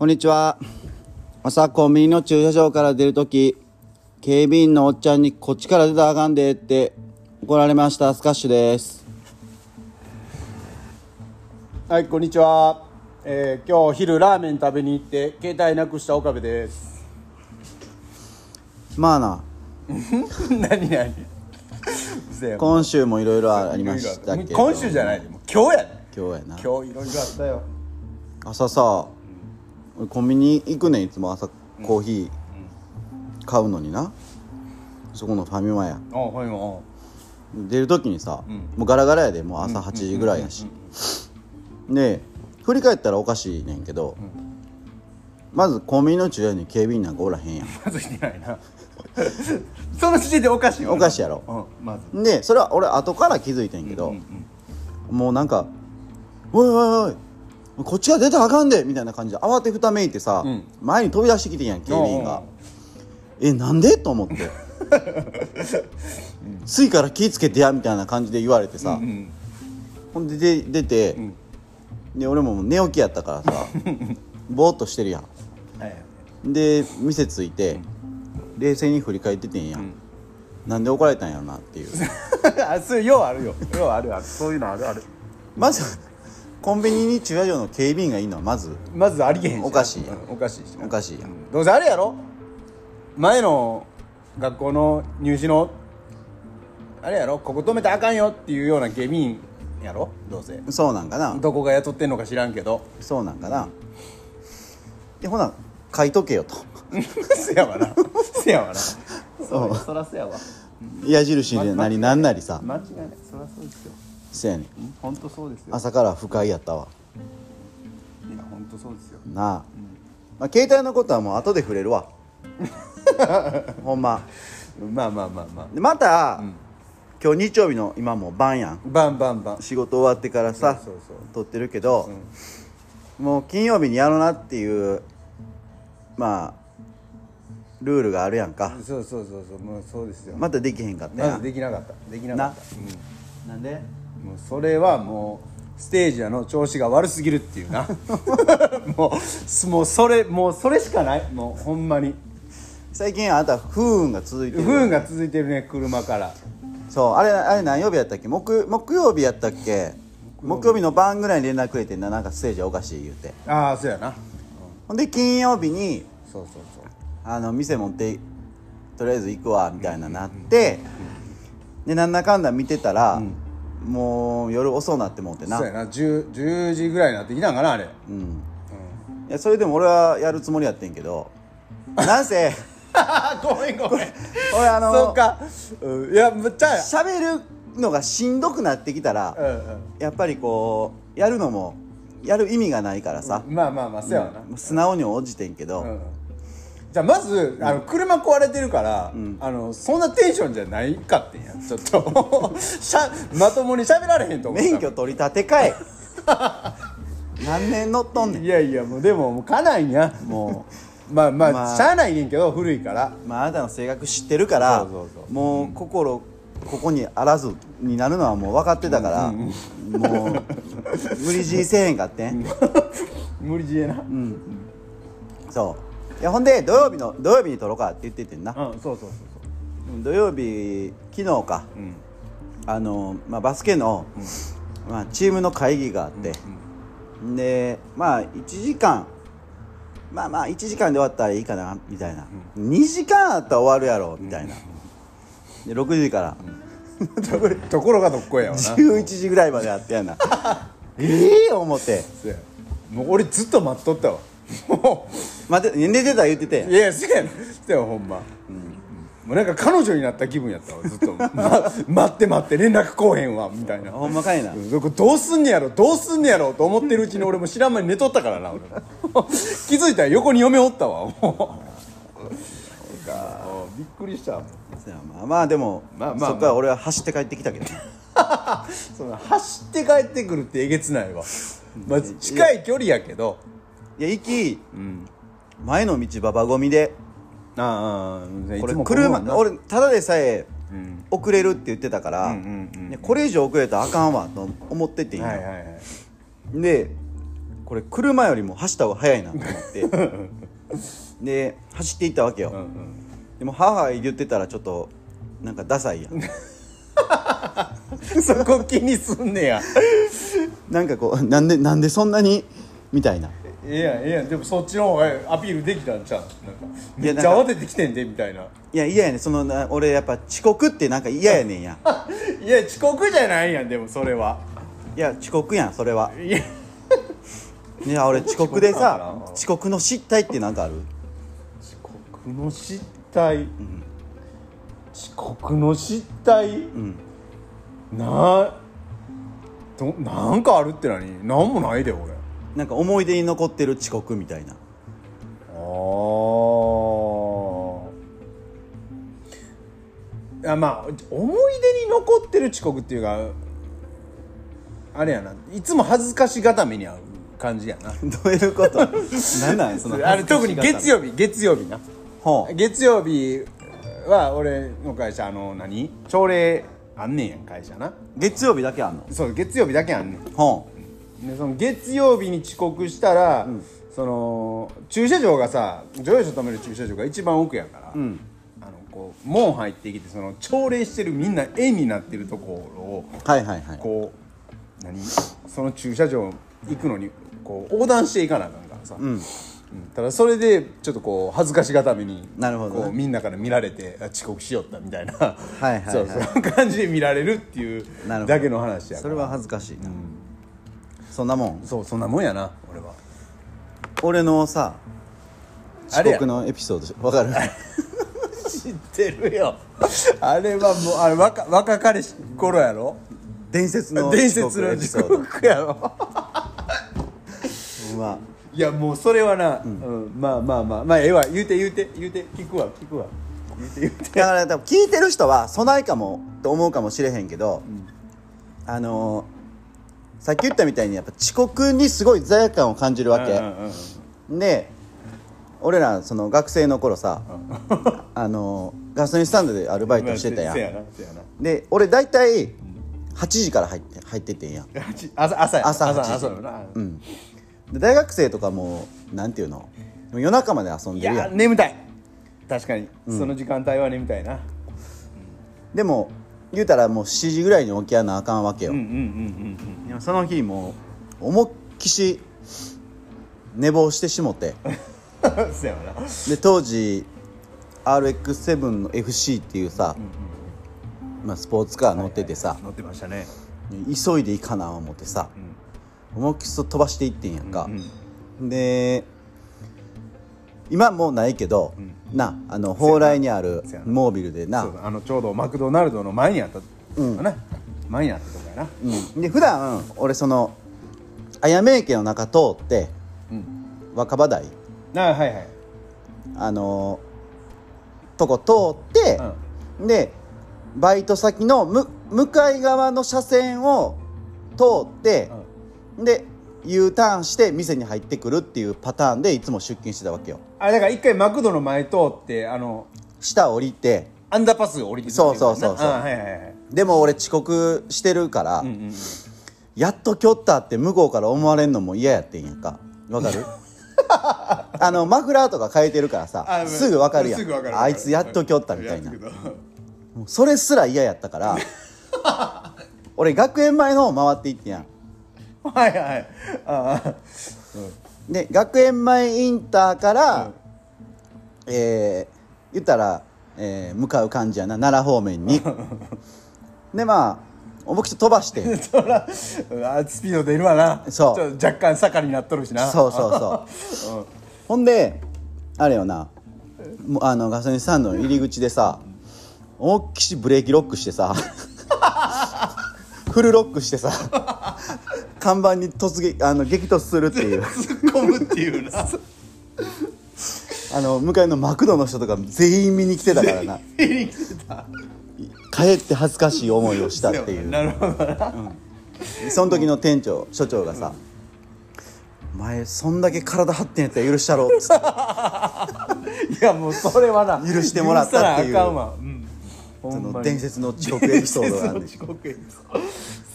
こんにちは。朝コンビニの駐車場から出るとき、警備員のおっちゃんにこっちから出たらあかんでって怒られました。スカッシュです。はい、こんにちは。えー今日昼ラーメン食べに行って携帯なくした岡部です。まあな、何何？今週もいろいろありましたけど。今週じゃない今日やね。今日やな。今日いろいろあったよ。朝さ、俺コンビニ行くねんいつも朝コーヒー買うのにな。そこのファミマや。あ、はいも出る時にさ、うん。もうガラガラやでもう朝8時ぐらいやし、で振り返ったらおかしいねんけど、まずコンビニの駐車場に警備員なんかおらへんやん。まずいてないな。その時点でおかしいおかしいやろ。うん、まず。でそれは俺後から気づいてんけど、もうなんか「おいおいおいこっちが出たらあかんで」みたいな感じで慌てふためいてさ、うん。前に飛び出してきてんやん警備員がえなんで？と思って「ついから気ぃつけてや」みたいな感じで言われてさ、うんうん。ほんでで出て、ん。で俺ももう寝起きやったからさ ぼーっとしてるやん。はいはい。で店着いて、冷静に振り返っててんやん、なんで怒られたんやろなっていう。あ、そうようあるよ。ようあるある。そういうのあるある。まずコンビニに駐車場の警備員がいいのはまず？まずありえへんしおかしいやん。うんおかしいしな。おかしいやん。うん。どうせあれやろ？前の学校の入試のあれやろ？ここ止めたらあかんよっていうような警備員やろ？どうせ。そうなんかな。どこが雇ってんのか知らんけど。そうなんかな。でほな書いとけよと。せやわな。せやわな。そう。そらせやわ。矢印でなりなんなりさ。間違いない。そらそうですよそやねん。本当そうですよ。朝から不快やったわ。いや本当そうですよ。なあ、まあ、携帯のことはもう後で触れるわ。ほんま。まあまあまあまあ。でまた、ん。今日日曜日の今もう晩やん。バンバンバン仕事終わってからさそうそう撮ってるけど、もう金曜日にやろうなっていうまあルールがあるやんか。そうそうそうそう。もうそうですよ。またできへんかったまずできなかった。できなかった。うん。なんで？もうそれはもうステージの調子が悪すぎるっていうな。もうすもうそれもうそれしかない。もうほんまに。最近あなた不運が続いてる不運が続いてるね車から。そうあれあれ何曜日やったっけ？木木曜日やったっけ？木曜日。の晩ぐらいに連絡くれてんな。なんかステージおかしい言うて。ああそうやな。ほんで金曜日にそうそうそう。あの店持ってとりあえず行くわみたいななって、でなんだかんだ見てたら、もう夜遅なって思ってな。そうやな。10, 10時ぐらいになってきたんかなあれ。うん。いやそれでも俺はやるつもりやってんけど なんせあごめんごめん。俺あのそうか、うん、いやむっちゃや喋るのがしんどくなってきたら、うんうん。やっぱりこうやるのもやる意味がないからさ、まあまあまあそうやわな、素直に応じてんけど、うんじゃあまずあの車壊れてるから、あのそんなテンションじゃないかってん。や ちょっとしゃまともに喋られへんと思う免許取り立てかい。何年乗っとんねん。いやいやもうでももう家内にゃも まあまあ、まあ。しゃあないねんけど古いから。う、まあ、あなたの性格知ってるからそうそうそう。もう心ここにあらずになるのはもう分かってたから、もう無理強いせえへんかってん。無理強えな。うん、そういやほんで土曜日の土曜日に撮ろうかって言っててんな、そうそうそう土曜日昨日か。そううん。あの、まあ、バスケの、まあ、チームの会議があって、でまあ1時間まあまあ1時間で終わったらいいかなみたいな、2時間あったら終わるやろみたいな、で6時から、ところがどっこいやわな。11時ぐらいまであってやな。ええ思って。もう俺ずっと待っとったわも 待って寝てた言ってういてやそうやねそうやほんま、もうなんか彼女になった気分やったわずっと、ま、待って待って連絡こうへんわみたいな。ほんまかいな。どうすんねやろどうすんねやろと思ってるうちに俺も知らん間に寝とったからな俺 気づいたら横に嫁おったわ。もうか。びっくりした。まあまあでも、まあまあまあ。そっから俺は走って帰ってきたけど。ねその走って帰ってくるってえげつないわ、まあ、近い距離やけどいや行きうん。前の道ババゴミで。ああいこれ車俺ただでさえうん。遅れるって言ってたから、うんうんうんねこれ以上遅れたらあかんわと思っててはいはいはい。でこれ車よりも走った方が早いなと思って。で走っていったわけよ、うんうん。でも母が言ってたらちょっとなんかダサいやん。そこ気にすんねや。なんかこうなんでなんでそんなに？みたいなええやんええやん。でもそっちの方がアピールできたんちゃう？なんかめっちゃ慌ててきてんでみたいな。いや嫌やねんそのな俺やっぱ遅刻ってなんか嫌やねんや。いや遅刻じゃないやんでもそれは。いや遅刻やんそれは。いや。いや俺遅刻で遅刻なさのかな。遅刻の失態ってなんかある？遅刻の失態、遅刻の失態、ん。などなんかあるって何？なんもないで俺なんか思い出に残ってる遅刻みたいな。ああまあ思い出に残ってる遅刻っていうかあれやな。いつも恥ずかしがために遭う感じやな。どういうこと？なんなん？そのあれ特に月曜日月曜日な。ほう。月曜日は俺の会社あの何？朝礼あんねんやん会社な。月曜日だけあんの？そう月曜日だけあんねん。ほでその月曜日に遅刻したら、その駐車場がさ乗用車止める駐車場が一番奥やから、ううん。あのこう門入ってきてその朝礼してるみんな円になってるところをはいはいはい。こう何？その駐車場行くのにこう横断していかなあかんからさ、うん。うん。ただそれでちょっとこう恥ずかしがためになるほどね。こうみんなから見られてあ遅刻しよったみたいな。はいはいはい。そうそう感じで見られるっていうなるほど。だけの話やから。それは恥ずかしいな、そんなもん？そうそんなもんやな俺は。俺のさ遅あれや。刻のエピソードわかる？知ってるよ。あれはもうあれ若若かりし頃やろ？伝説の伝説のエピソ遅ード刻やろ。うわ。いやもうそれはな、うん。まあまあまあまあええわ。言うて言うて言うて聞くわ聞くわ。言うて言うて。だから多分聞いてる人は備えかもと思うかもしれへんけど、あのーさっき言ったみたいにやっぱ遅刻にすごい罪悪感を感じるわけ、で俺らその学生の頃さあのーガソリンスタンドでアルバイトしてたやん、で俺大体8時から入って入ってってんやん。朝朝や朝8時。うん。で大学生とかもなんていうの？夜中まで遊んいでるやん。や眠たい。確かに、その時間帯は眠たいな。でも言うたらもう7時ぐらいに起きやなあかんわけよ、うんうんうん。いやその日もう思いっきし寝坊してしもて。うんうんせやな。で当時 RX7 の FC っていうさ、まあ、スポーツカー乗っててさ、乗ってましたね。急いでいかな思ってさ、思いっきり飛ばしていってんやんか。う、ん。で今もうないけど、なあの蓬莱にあるモービルでな。あのちょうどマクドナルドの前にあったうん。前にあったとこやな。うん、で普段俺その綾名家の中通ってうん。若葉台。あはいはい。あのとこ通って、でバイト先のむ向かい側の車線を通って、で U ターンして店に入ってくるっていうパターンでいつも出勤してたわけよ。あれだから一回マクドの前通ってあの下降りて。アンダーパス降りてそうそうそうそう。あはいはいはいでも俺遅刻してるから、うんうんうんやっときょったって向こうから思われんのも嫌やってんやんか。わかる？あのマフラーとか変えてるからさあすぐわかるやん。すぐわかるあいつやっときょったみたいな。それすら嫌やったから 俺学園前の方回っていってんやんはいはい。ああで学園前インターから、えー言ったら、えー向かう感じやな。奈良方面に。でまあ思いっきり飛ばして。そらあスピード出るわな。そう。若干坂になっとるしな。そうそうそう。ほんであれよな。あのガソリンスタンドの入り口でさ思いっきしブレーキロックしてさフルロックしてさ看板に突撃あの激突するっていう。突っ込むっていうな。あの向かいのマクドの人とか全員見に来てたからな。見に来てた。帰って恥ずかしい思いをしたっていう。なるほどな。その時の店長所長がさ「お前そんだけ体張ってんやったら許したろ」っつって。いやもうそれはな許してもらったっていうその伝説の遅刻エピソードがあるんで伝説の遅刻エピソード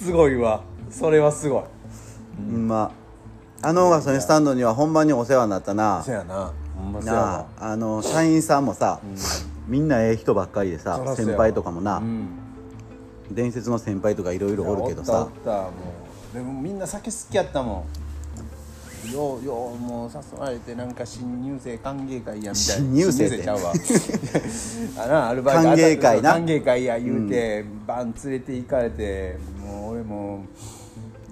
すごいわ。それはすごい。まああのガソリンスタンドにはほんまにお世話になったな。せやな。ほんませやなわ。ああの社員さんもさ、みんなええ人ばっかりでさ先輩とかもな、うん。伝説の先輩とかいろいろおるけどおさったおったもう。でもみんな酒好きやったもんようようもう誘われてなんか新入生歓迎会やみたいな。新入生ちゃうわ。あなアルバイト歓迎会な。歓迎会や言うて、バン連れて行かれてもう俺も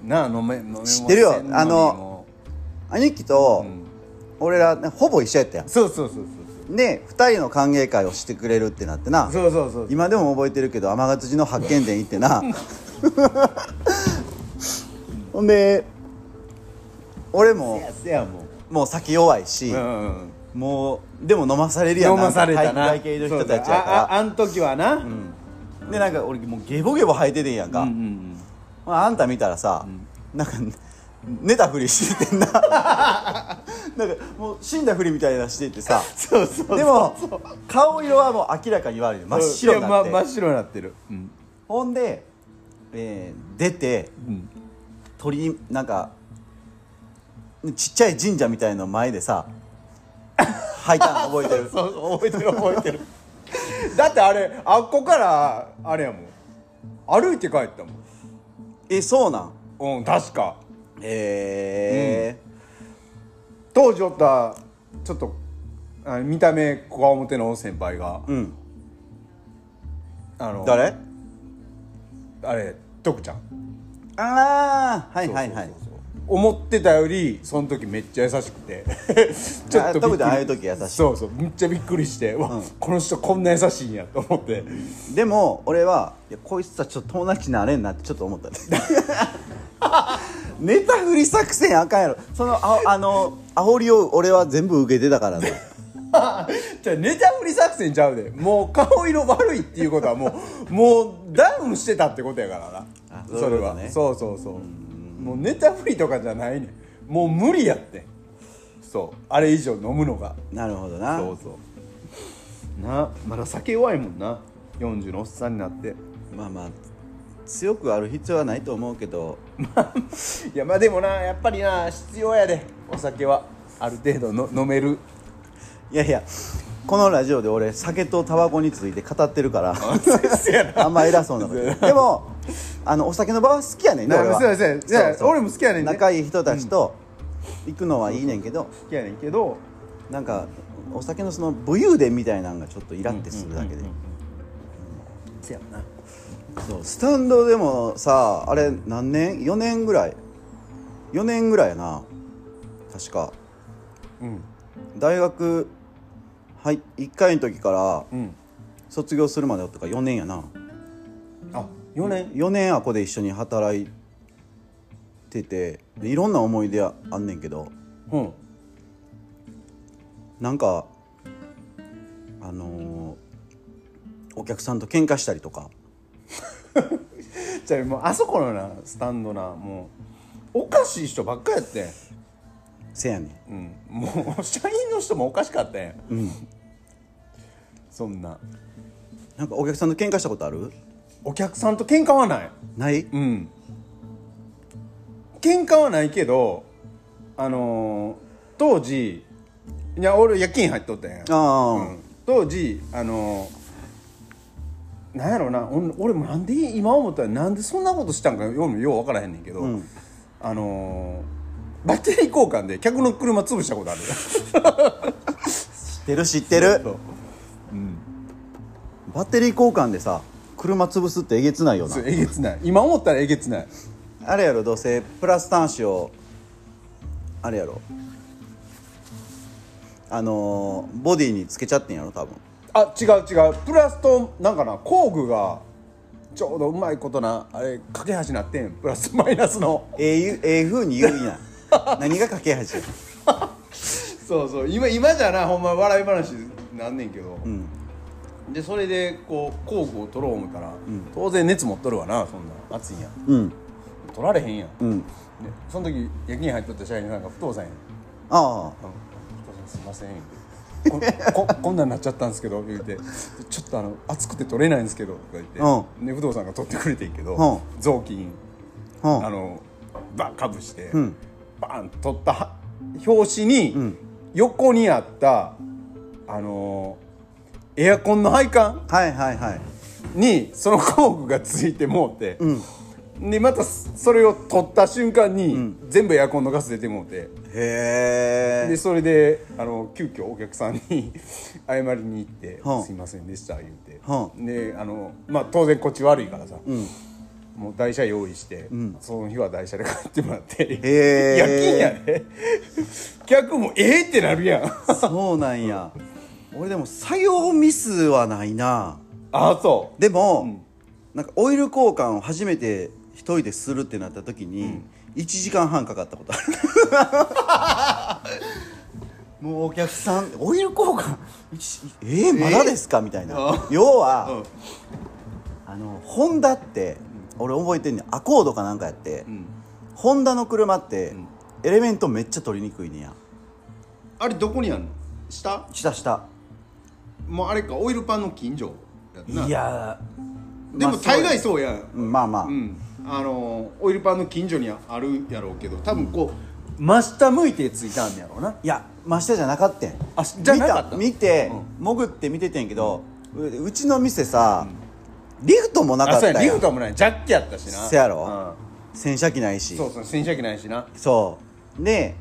なあ飲め飲めも。知ってるよ。あのも兄貴とうん。俺ら、ねほぼ一緒やったやうそうそうそうそう。んで2人の歓迎会をしてくれるってなってな。そうそうそう今でも覚えてるけど天ヶ辻の発見店行ってな。ほんで俺もせやももう酒弱いし、う、うんうん。もうでも飲まされるやん。飲まされたな。体型の人たちやそうそうあかああん時はな、らでなんか俺もうゲボゲボ吐いててんやんか、うんうんうん。まあ、あんた見たらさ、なんか寝たふりしててんな。なんかもう死んだふりみたいなしててさ。そうそうでも顔色はもう明らかに悪い。真っ白になって、ま真っ白になってる。うん。ほんで、えー出てうん。鳥なんかちっちゃい神社みたいの前でさ 吐いたの覚えてる。そう覚えてる覚えてる。だってあれあっこからあれやもん。歩いて帰ったもえそうなん？んうん確か。え。当時おったちょっとあ見た目こわ表の先輩が。ー、うん。あの誰？あれ徳ちゃん。ああはいはいはい。そうそうそう思ってたよりその時めっちゃ優しくて。ちょっと特にああいう時優しい。そうそうめっちゃびっくりして、うわこの人こんな優しいんやと思って。でも俺はいやこいつとはちょっと友達になれんなってちょっと思った。ね ネタ振り作戦あかんやろ。そのああの煽りを俺は全部受けてたからね。じゃあネタ振り作戦ちゃうで。もう顔色悪いっていうことはもうもうダウンしてたってことやからな。あそれはね。そうそうそうもうネタ振りとかじゃないねん。もう無理やって。んそう。あれ以上飲むのが。なるほどな。そうそう。なまだ酒弱いもんな。40のおっさんになって。まあまあ強くある必要はないと思うけど。いやまあでもなやっぱりな必要やで。お酒は。ある程度の飲める。いやいやこのラジオで俺酒とタバコについて語ってるから。あんま偉そうなことでもあのお酒の場は好きやねんね俺は。そうやそうや。そうや俺も好きやねんね。仲いい人たちと行くのはいいねんけど、好きやねんけどなんかお酒のその武勇伝みたいなのがちょっとイラってするだけで。せやな。そうスタンドでもさあれ何年？4年ぐらい。4年ぐらいやな。確か。うん。大学はい1回の時からうん。卒業するまでおったから4年やな。あ4年4年あこで一緒に働いててでいろんな思い出あんねんけどうん。なんかあのーお客さんと喧嘩したりとか。じゃあもうあそこのなスタンドなもうおかしい人ばっかやってん。せやねうん、もう社員の人もおかしかったやんん。うん。そんな。なんかお客さんと喧嘩したことある？お客さんと喧嘩はない。ない？うん。喧嘩はないけどあのー当時いや俺夜勤入っとったんや。ああ、うん。当時あのーなんやろなお俺もなんで今思ったらなんでそんなことしたんかようよう分からへんねんけど、うん。あのーバッテリー交換で客の車潰したことある。知ってる知ってる。そうバッテリー交換でさ車潰すってえげつないよな。そうえげつない。今思ったらえげつない。あれやろどうせプラス端子をあれやろ。あのーボディにつけちゃってんやろ多分。あ違う違う。プラスとなんかな工具がちょうどうまいことなあれ架け橋なってん。プラスとマイナスの。ええゆええふうに言ういな。何が架け橋やそうそう。今今じゃなほんま笑い話なんねんけど、うんでそれでこう工具を取ろう思ったら、当然熱持っとるわなそんな熱いんや。うん。取られへんやん、うん。でその時夜勤入っとった社員さんが不動産やん。ああ。あの「すいません」こここんなんなっちゃったんですけど」言うて「ちょっとあの熱くて取れないんですけど」とか言って、ね、不動産が取ってくれてんけど、う雑巾、うん。あのバッかぶして、うん。バーン撮った表紙に、ん。横にあったあのーエアコンの配管？はいはいはい。にその工具がついてもうて、うん。でまたそれを取った瞬間に、全部エアコンのガス出てもうて。へえ。でそれであの急遽お客さんに 謝りに行って「はあすいませんでした」言うて、はであのまあ当然こっち悪いからさ、うん。もう台車用意して、ん。その日は台車で帰ってもらって。へー夜勤やで。客もええってなるやん。そうなんや俺でも作業ミスはないな。ああそでも、うん。なんかオイル交換を初めて一人でするってなった時に、1時間半かかったことある。もうお客さんオイル交換？一えー、まだですか？みたいな。要は、うん。あのホンダって俺覚えてんねん。アコードかなんかやって、ホンダの車って、ん。エレメントめっちゃ取りにくいねや。あれどこにあんの？下？下下もうあれかオイルパンの近所やんな。いやでもまあ大概そうや。まあまあ、うん、あのオイルパンの近所にあるやろうけど多分こう、真下向いてついたんやろうな。いや真下じゃなかったん。あじゃな見て、潜って見ててんけど、ううちの店さ、リフトもなかあったや。リフトもない。ジャッキやったしな。せやろ。洗車機ないし。うん、そうそう洗車機ないしな。そう。で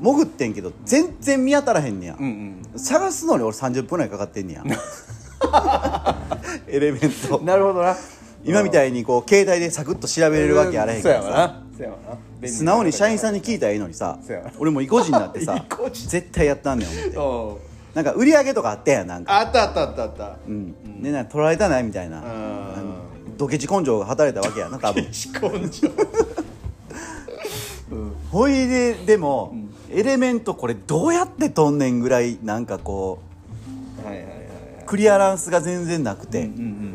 潜ってんけど全然見当たらへんねや、うん探すのに俺30分ぐらいかかってんねや。エレメント。うんなるほどな。今みたいにこう携帯でサクッと調べれるわけやらへんからさ。そうやわな。そうやわな。便利素直に社員さんに聞いたらいいのにさ俺もう意固地になってさ 絶対やったんねん思って。なんか売り上げとかあったやんなんか。あったあったあったあった。うん。でなんか取られたないみたいな。うん。ドケチ根性が働いたわけやな多分。根性ほいででも、エレメントこれどうやって取んねんぐらいなんかこはいはいはいはい。うクリアランスが全然なくて、うんうん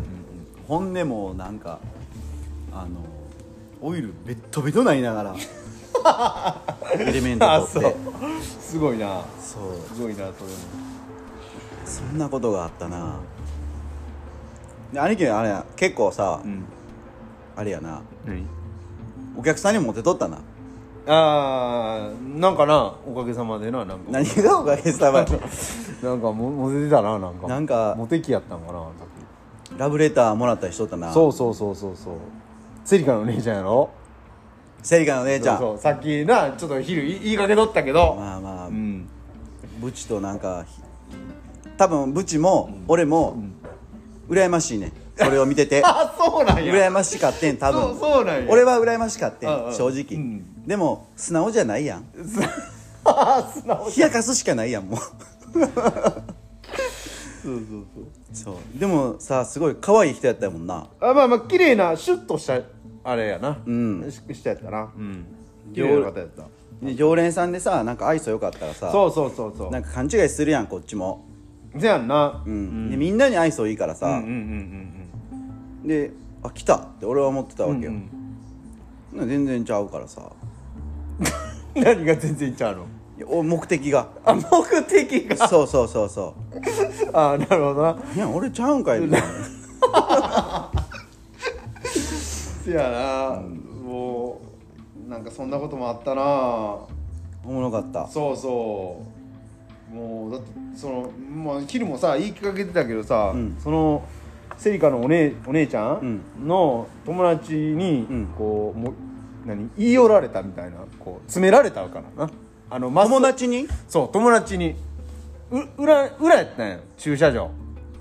ほんでもうなんかあのオイルベットベトなりながら エレメント取って。すごいな。そう。すごいなそれも。そんなことがあったな。で兄貴あれや結構さ、うん。あれやな。何？お客さんにモテとったなあーなんかなおかげさまでななんか。何がおかげさまで？なんかもモテてたななんか。なんかモテ期やったんかなあのラブレターもらったりしとったな。時そうそうそうそうそう。セリカのお姉ちゃんやろ？セリカの姉ちゃん。そうそう。さっきなちょっと昼言い言いかけとったけど。まあまあ、うん。ブチとなんかひ多分ブチも俺も羨ましいね。んそれを見てて。あそうなんや。羨ましかってん多分。そうそうなんや。俺は羨ましかってうんうんん。正直、うんでも素直じゃないやん。あ 素直冷やかすしかないやんもう。そうそうそう。そう。でもさすごい可愛い人やったもんな。あまあまあ綺麗なシュッとしたあれやな。うん。ししたやったな。うん。綺麗な方やった。で常連さんでさなんか愛想よかったらさそうそうそうそう。なんか勘違いするやんこっちも、せやんな。ううん。んでみんなに愛想いいからさ、うんうんうんであ来たって俺は思ってたわけよ、うんな全然ちゃうからさ。うん 何が全然ちゃうの？お目的が。あ目的が？そうそうそうそ あなるほどな。ういや俺ちゃうんかい。みたいなせやな、もうなんかそんなこともあったな。おもろかった。そうそう。もうだってその、まあ、昼もさ言いかけてたけどさ、うん。そのセリカのお姉お姉ちゃんの友達に、うん。こうもう何言い寄られたみたいなこう詰められたからな。あの友達に？そう友達に。う裏裏やったんや。駐車場。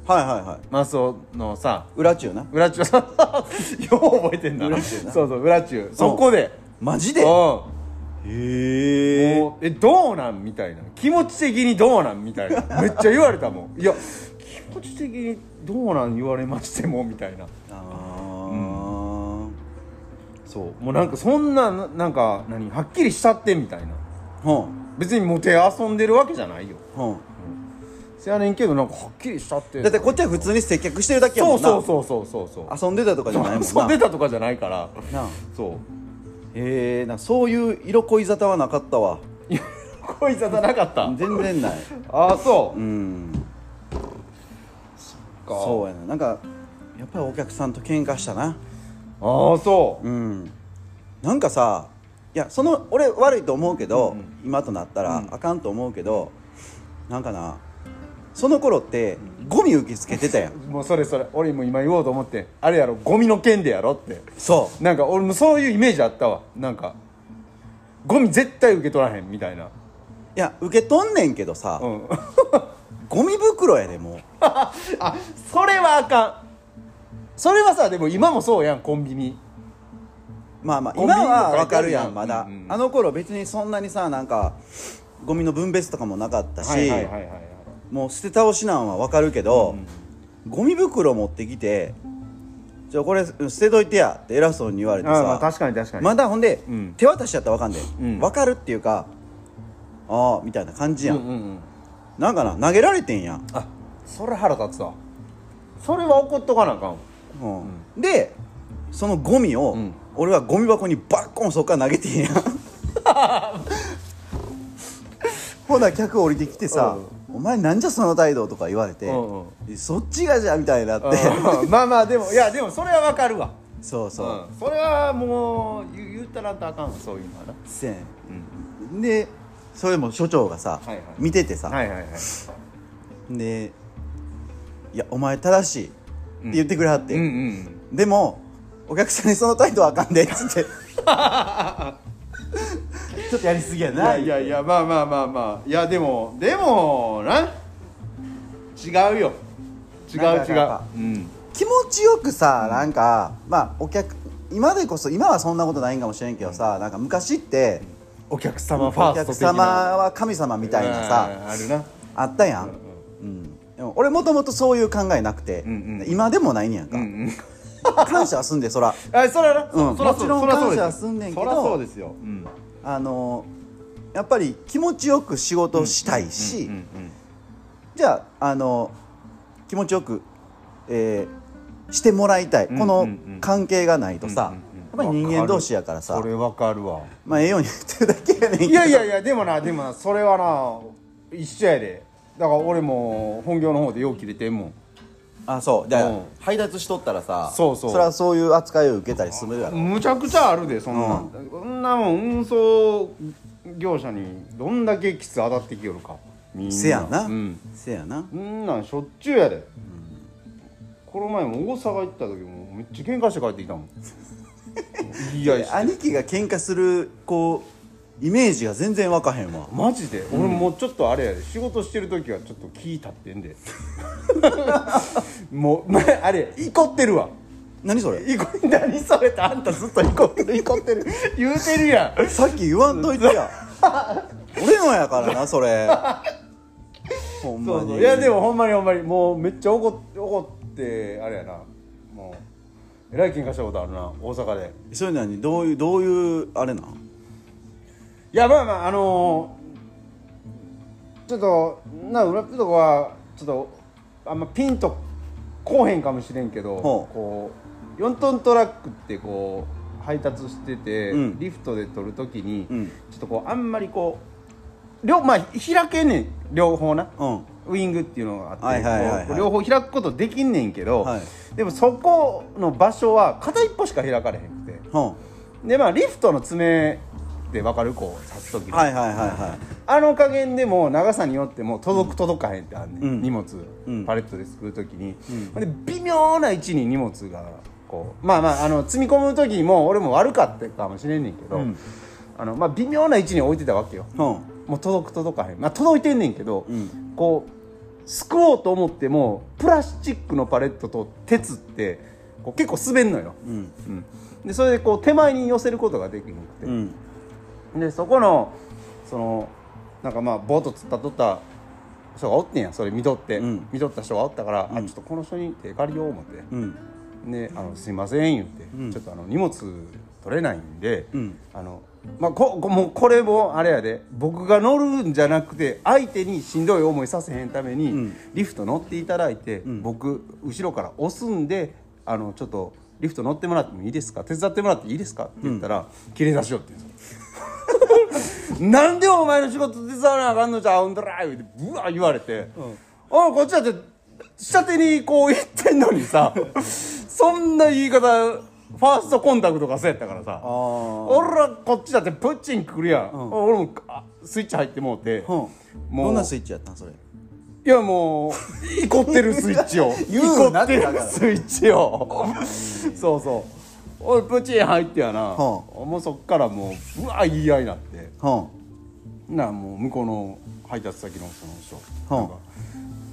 はいはいはい。マスオのさ。裏中な。裏中。さ よう覚えてんな裏中な。そうそう裏中。そこで。マジで？うん。へええどうなんみたいな。気持ち的にどうなんみたいな。めっちゃ言われたもん。いや気持ち的にどうなん言われましてもみたいな。あそう。もうなんかそんなななんか何？はっきりしたってみたいな。別にもて遊んでるわけじゃないよ。ほん。せやねんけどなんかはっきりしたって。だってこっちは普通に接客してるだけやもそんな。うそうそうそうそうそう。遊んでたとかじゃないもんな。遊んでたとかじゃないから。なあ。そう。へえなんかそういう色恋沙汰はなかったわ。いや恋沙汰なかった。全然ない。ああそう。うん。か。そうやな。なんかやっぱりお客さんと喧嘩したなああそう。うん。なんかさやその俺悪いと思うけど、うんうん。今となったら、うん。あかんと思うけどなんかなその頃ってゴミ受け付けてたやん。もうそれそれ。俺も今言おうと思ってあれやろゴミの件でやろって。そう。なんか俺もそういうイメージあったわ。なんかゴミ絶対受け取らへんみたいな。いや受け取んねんけどさ、うん。ゴミ袋やでもう。あそれはあかんそれはさでも今もそうやんコンビニ。まあまあ今はわかるやんまだ、うん。うんあの頃別にそんなにさなんかゴミの分別とかもなかったし、はいはいはいはいもう捨て倒しなんはわかるけど、ゴミ袋持ってきて「じゃあこれ捨てといてや」って偉そうに言われてあまあさ確かに確かに。まだほんで、うん。手渡しやったらわかんで、うん。わかるっていうかああみたいな感じやん、うんうんうん。なんかな投げられてんやん、あそれ腹立つわ。それは怒っとかなあかんわうん。でそのゴミを、うん。俺はゴミ箱にバッコンそっから投げてんやん。ほな客降りてきてさ「お前なんじゃその態度」とか言われてうん「そっちがじゃ」みたいになって。うんまあまあでも いやでもそれはわかるわ。そうそう、うん。それはもう言言ったらあかんわそういうのはな。せん。でそれも所長がさ、見ててさ、はいはいはい。で「いやお前正しい」言ってくれはって、うんうん。でもお客さんにその態度はあかんでっつって。ちょっとやりすぎやいなやいやいやまあまあまあまあ。いやでもでもな。違うよ。違う違う。うん。気持ちよくさなんかまあお客今でこそ今はそんなことないんかもしれんけどさ、なんか昔ってお客様ファお客ースト的な。様は神様みたいなさうんあるな。あったやん、うん俺もともとそういう考えなくて、うんうん。今でもないんやんか、うんうん。感謝はすんでそら。あそらな。うん。そらもちろん感謝はすんねんけどそらそうですよ。うん。あのやっぱり気持ちよく仕事したいし、うんうんうんじゃああの気持ちよく、えーしてもらいたい、うんこのうん。うん関係がないとさ、うんうんうん。やっぱり人間同士やからさそれわかるわ。まあええように言ってるだけやねんけど。いやいやいやでもなでもなそれはな一緒やでだから俺も本業の方でよう切れてんもん。あそう。だからうん。配達しとったらさそうそう。それはそういう扱いを受けたりするやろ？むちゃくちゃあるでそんな。ん、そんなもん運送業者にどんだけキス当たってきよるか。みんな。せやな、うん。せやな。そんなんしょっちゅうやで、この前も大阪行った時もめっちゃ喧嘩して帰ってきたもん。いやいや兄貴が喧嘩するこうイメージが全然わかへんわ。マジで、俺もうちょっとあれやで。仕事してる時はちょっと気立ってんで。もう、まあれ怒ってるわ。何それ？怒何それってあんたずっと怒ってる。怒ってる。言うてるやん。さっき言わんといてや。俺のやからなそれ。ほんまに。そうそういやでもほんまにほんまにもうめっちゃ怒っ怒ってあれやな。もうえらい喧嘩したことあるな大阪で。そういうのにどういうどういうあれなん？いやまあまああのーちょっとな裏っぷとこはちょっとあんまピンとこうへんかもしれんけどこう4トントラックってこう配達してて、うん。リフトで取るときに、うん。ちょっとこうあんまりこう両まあ開けんねん。両方な。うん。ウイングっていうのがあって、はいはいはいはい。両方開くことできんねんけど、はい。でもそこの場所は片一方しか開かれへんくて。う。んでまあリフトの爪で分かるこう刺す時の、はいはいはいはあの加減でも長さによっても届く届かへんってあんねん、うん。荷物、うん。パレットで作る時に、うん。で微妙な位置に荷物がこうまあまああの積み込む時も俺も悪かったかもしれんねんけど、うん。あのまあ、微妙な位置に置いてたわけよ。うん。もう届く届かへん。まあ届いてんねんけど、うん。こうすくおうと思ってもプラスチックのパレットと鉄ってこう結構滑んのよ、うん。うん、でそれでこう手前に寄せることができなくて、うんでそこのそのなんかまあボートつったとった人がおってんやそれ見とって、うん。見とった人がおったから、うん。あちょっとこの人に手借りよう思って、うん。であの「すいません」言って、うん。ちょっとあの荷物取れないんで、うん。あのまあここもうこれもあれやで僕が乗るんじゃなくて相手にしんどい思いさせへんために、うん。リフト乗っていただいて、ん。僕後ろから押すんであのちょっとリフト乗ってもらってもいいですか？手伝ってもらっていいですか？って言ったら、切れ出しよって言うんですよなんでお前の仕事手伝わなあかんのじゃうんだら言うてブワー言われて、あこっちだって下手にこう言ってんのにさ そんな言い方ファーストコンタクトがそうやったからさ俺らこっちだってプッチン来るやん、俺もあスイッチ入ってもうて、うん。もう。どんなスイッチやったんそれ？いやもう いこってるスイッチを。言うなってるスイッチを。そうそう俺プチン入ってやな、はもうそっからもううわ言い合いになって。うんなもう向こうの配達先のその人、は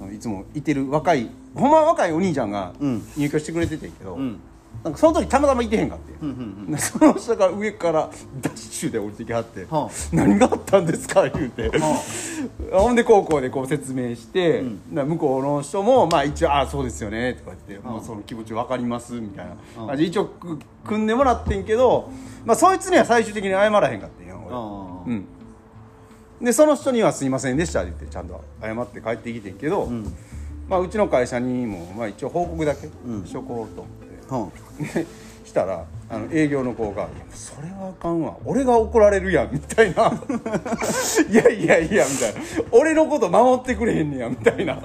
あ。なんかいつもいてる若いほんまは若いお兄ちゃんがうん。入居してくれててんけど、んなんかその時たまたまいてへんかって、うんうんでその下から上からダッシュで降りてきはって「はあ。何があったんですか?」言うて、ほんで高校でこう説明して、な向こうの人もまあ一応「ああそうですよね」とか言って、もうその気持ち分かりますみたいな。感じで一応く組んでもらってんけど、まあ、そいつには最終的に謝らへんかってんよ俺。あうん。でその人には「すいませんでした」って言ってちゃんと謝って帰ってきてんけど、うまあ、うちの会社にも、まあ、一応報告だけしとこうとでしたらあの営業の子が「いやそれはあかんわ。俺が怒られるやん」みたいな「いやいやいや」みたいな「俺のこと守ってくれへんねや」みたいな。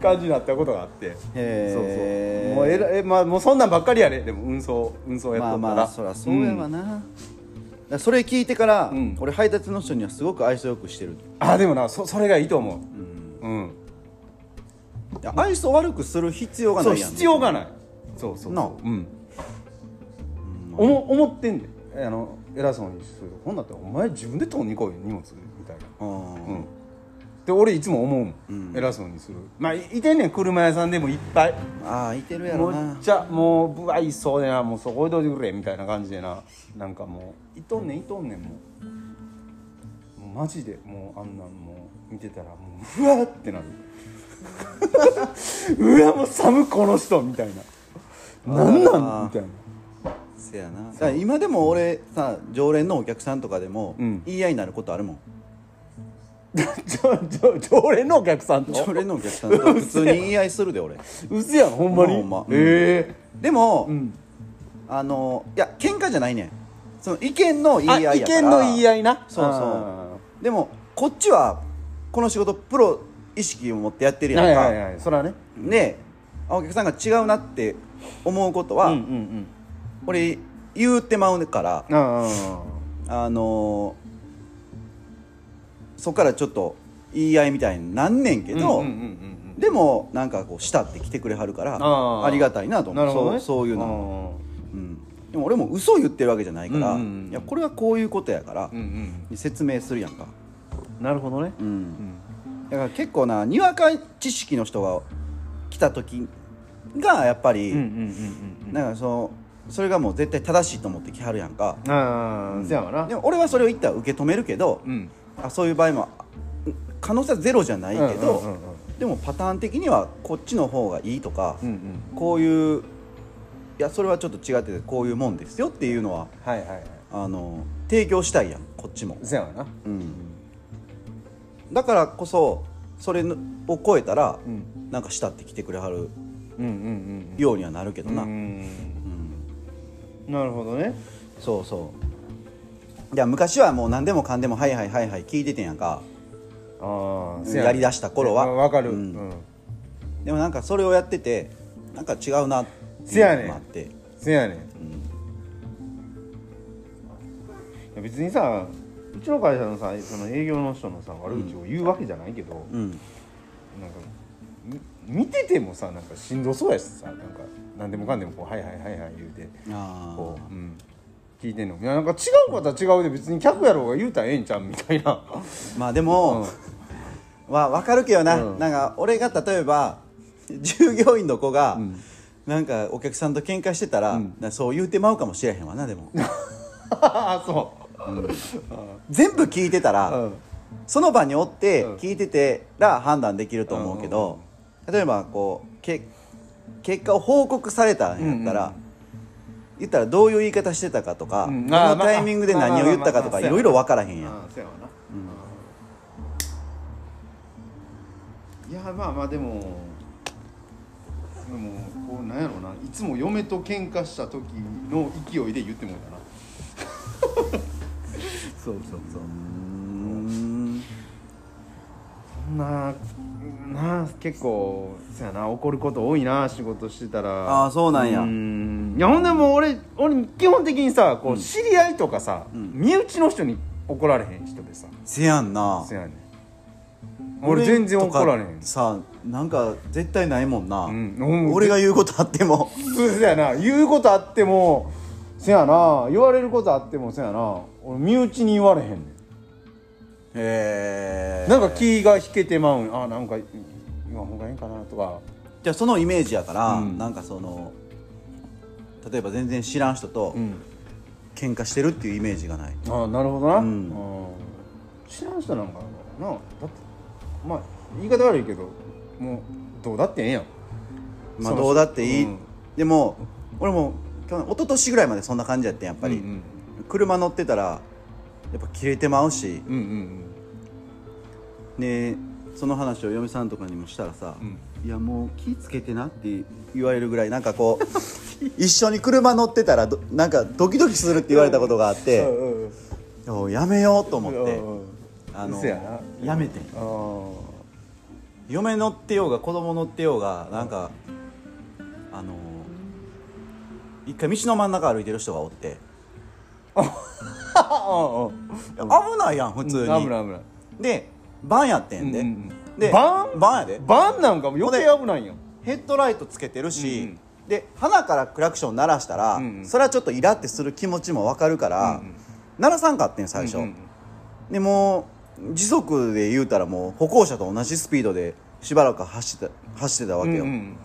感じになったことがあって。そうそう。もうえらえ、まあ、もうそんなんばっかりやね。でも運送運送やっまあとったら。まあそりゃそうやわな、だからそれ聞いてから、うん。俺配達の人にはすごく愛想よくしてる。あでもなそそれがいいと思う。うん、いや愛想悪くする必要がそうないやん。必要がないそうそうそう。なあ。うん。おも思ってんであの偉そうにするほんなってお前自分で取りに来いよ荷物みたいな。うんうん。で俺いつも思うもん、うん。偉そうにする。まあいいてんねん車屋さんでもいっぱい。ああいてるやろな。っちゃもうぶわいそうでなもうそこ置いといてくれみたいな感じでな。なんかもう。いとんねんいとんねんも。うもうマジでもうあんなんもう見てたらもううわーってなる。うわもう寒この人みたいななん？なんみたいな。せやな。だから今でも俺さ常連のお客さんとかでも、うん。言い合いになることあるもん。ちょちょ常連のお客さんと？常連のお客さんと普通に言い合いするで俺。うせやんほんまに？ほんま。えでも、えうん。あのいや喧嘩じゃないねん。その意見の言あい合いやから。意見の言い合いな？そうそう。あでもこっちはこの仕事プロ意識を持ってやってるーやんか、はいはいはい。それはね。であお客さんが違うなって思うことは、うんうんうん。俺言うてまうからああ。のそっからちょっと言い合いみたいになんねんけど、うんうんうんうんでもなんかこう慕って来てくれはるからありがたいなと思う。なるほどね。そうそういうの、うん、でも俺も嘘言ってるわけじゃないから、うんうんうん。いやこれはこういうことやからうん、うん。説明するやんか、うんなるほどね。うん。だから結構なにわか知識の人が来た時がやっぱり、なんかそのそれがもう絶対正しいと思って来はるやんか。でも俺はそれを言ったら受け止めるけど、うん。あそういう場合も可能性はゼロじゃないけど、でもパターン的にはこっちの方がいいとか、うんうんこういういやそれはちょっと違っててこういうもんですよっていうのははいはいはい。あの提供したいやんこっちも、せやわな。うん、だからこそそれを超えたら、うん。なんか慕ってきてくれはるようにはなるけどな、なるほどね。そうそう。いや昔はもう何でもかんでも「はいはいはいはい」聞いててんやんか。ああやりだした頃は。わかる。ううん。んでもなんかそれをやっててなんか違うなってせやねん。せやねん。別にさうちの会社のさその営業の人のさ悪口を言うわけじゃないけど、うん。なんかみ見ててもさなんかしんどそうやしさなんか何でもかんでもこう「はいはいはいはい」言うてあこう、うん、聞いてんのいやなんか違うことは違うで別に客やろうが言うたらええんちゃうみたいな。ー まあでも、まあ分かるけどな、うん。なんか俺が例えば従業員の子が、ん。なんかお客さんと喧嘩してたら、うん。なそう言うてまうかもしれへんわなでも。ああそ全部聞いてたら、う、うん、その場におってうん。聞いててら判断できると思うけど、例えばこうけ結果を報告されたんやったら、うんうん。言ったらどういう言い方してたかとか、うん。どのタイミングで何を言ったかとかいろいろ分からへんやん、いやまあまあでもでもこうなんやろうな。いつも嫁と喧嘩した時の勢いで言ってもいいかな。そうそうそう。うーん。そんななあ結構そやな怒ること多いな仕事してたら。ああそうなんや。うん。いやほんでもう俺俺基本的にさこう知り合いとかさ、身内の人に怒られへん人でさ。せやんな。せやねん。俺全然怒られへん。さなんか絶対ないもんな、うん。俺が言うことあっても。そうせやな。言うことあってもせやな。言われることあってもせやな。俺身内に言われへんねんへえなんか気が引けてまうん。あなんか言わん方がいいんかなとか。じゃあそのイメージやから、うん。なんかその例えば全然知らん人とうん。喧嘩してるっていうイメージがない、ああなるほどな、うん。知らん人なんかな。なだってまあ言い方悪いけどもうどうだってええやん。まあどうだっていい、うん。でも俺も去年一昨年ぐらいまでそんな感じやってんやっぱり、うん。車乗ってたらやっぱ切れてまうし。うんうんねその話を嫁さんとかにもしたらさ「ん。いやもう気ぃつけてな」って言われるぐらいなんかこう 一緒に車乗ってたらどなんかドキドキするって言われたことがあって、うんいややめようと思って、うんあの嘘やめて。嫁乗ってようが子供乗ってようがなんかあの一回道の真ん中歩いてる人がおって 危ないやん普通に、危ない危ない。でバンやってんで、うんでバン？バンやで。バンなんかも余計危ないやん。ヘッドライトつけてるし、うんうん。で鼻からクラクション鳴らしたら、うんうん。それはちょっとイラってする気持ちも分かるから、うんうん。鳴らさんかってん最初、うんうんでもう時速で言うたらもう歩行者と同じスピードでしばらく走ってた走ってたわけよ、うん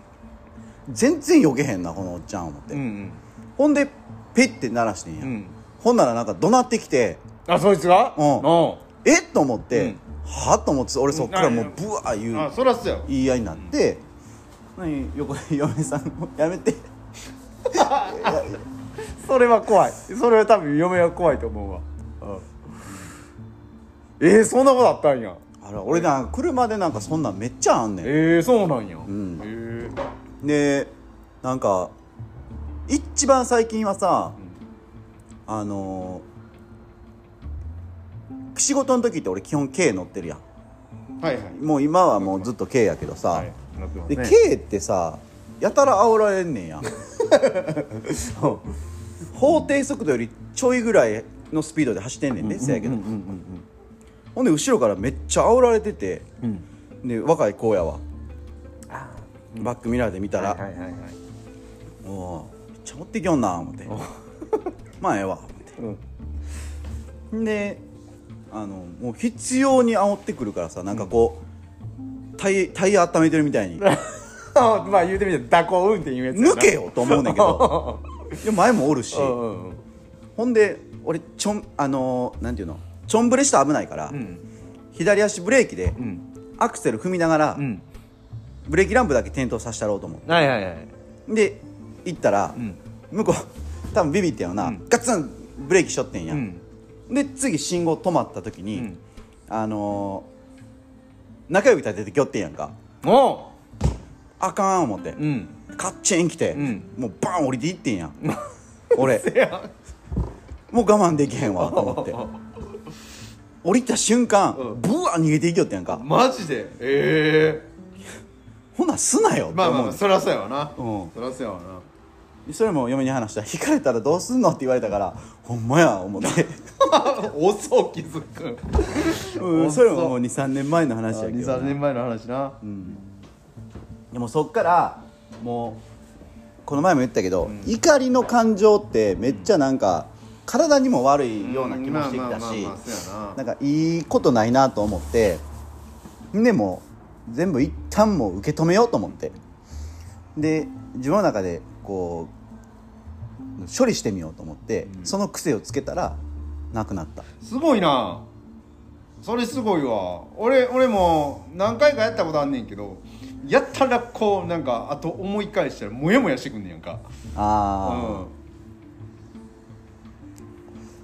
全然避けへんなこのおっちゃん思って、うんうん。ほんでペッて鳴らしてんや、うんほんならなんか怒鳴ってきてあそいつが？うん。あえっと思って、うん。はっと思って俺そっからもうブワー言うあそらそうや言い合いになって、何横で嫁さんもやめて。それは怖い。それは多分嫁は怖いと思うわ。えー、そんなことあったんや。あら俺なんか車でなんかそんなんめっちゃあんねん。えー、そうなんや。ん。えー。でなんか一番最近はさ、あのー仕事の時って俺基本 K 乗ってるやん。はいはい。もう今はもうずっと K やけどさ、はいなってますでね K ってさやたら煽られんねんや。法定速度よりちょいぐらいのスピードで走ってんねんね、せやけど、うんうんほんで後ろからめっちゃ煽られてて。で若い子やわ。あバックミラーで見たら、はいはいはいはい。おおめっちゃ持ってきよんな思ってまあええわ思って。うん。であのもう必要に煽ってくるからさなんかこう、タイタイヤ温めてるみたいに。あ まあ言うてみて蛇行運転いうやつ抜けよと思うねんけど。で前もおるし、うんうんうん。ほんで俺ちょんあのーなんていうの？ちょんぶれしたら危ないから、うん。左足ブレーキでうん。アクセル踏みながら、うん。ブレーキランプだけ点灯させたろうと思はいはいはい、うで行ったら、うん。向こう多分ビビってんよな、うん。ガツンブレーキしとってんや、うん。で次信号止まった時に、うん。あのー中指立ててきよってんやんか。おう。あかん思って、うん。カッチン来て、うん。もうバン降りていってんやん。俺。もう我慢できへんわと思って。降りた瞬間、うんブワー逃げていきよってんやんか。マジで？えほなすなよってえまあまあまあそりゃそうやわな。うん。そりゃそうやわそれも嫁に話したら引かれたらどうすんのって言われたからほんまや思って、な 遅気づく。うん、それももう23年前の話やけど23年前の話な。でもそっからもうこの前も言ったけど、怒りの感情ってめっちゃなんか体にも悪いような気もしてきたしな。なんかいいことないなと思ってでもう全部一旦もう受け止めようと思って。で自分の中でこう処理してみようと思って、その癖をつけたらなくなった。すごいな。それすごいわ。俺俺も何回かやったことあんねんけどやったらこうなんかあと思い返したらモヤモヤしてくんねんやんか。ああ、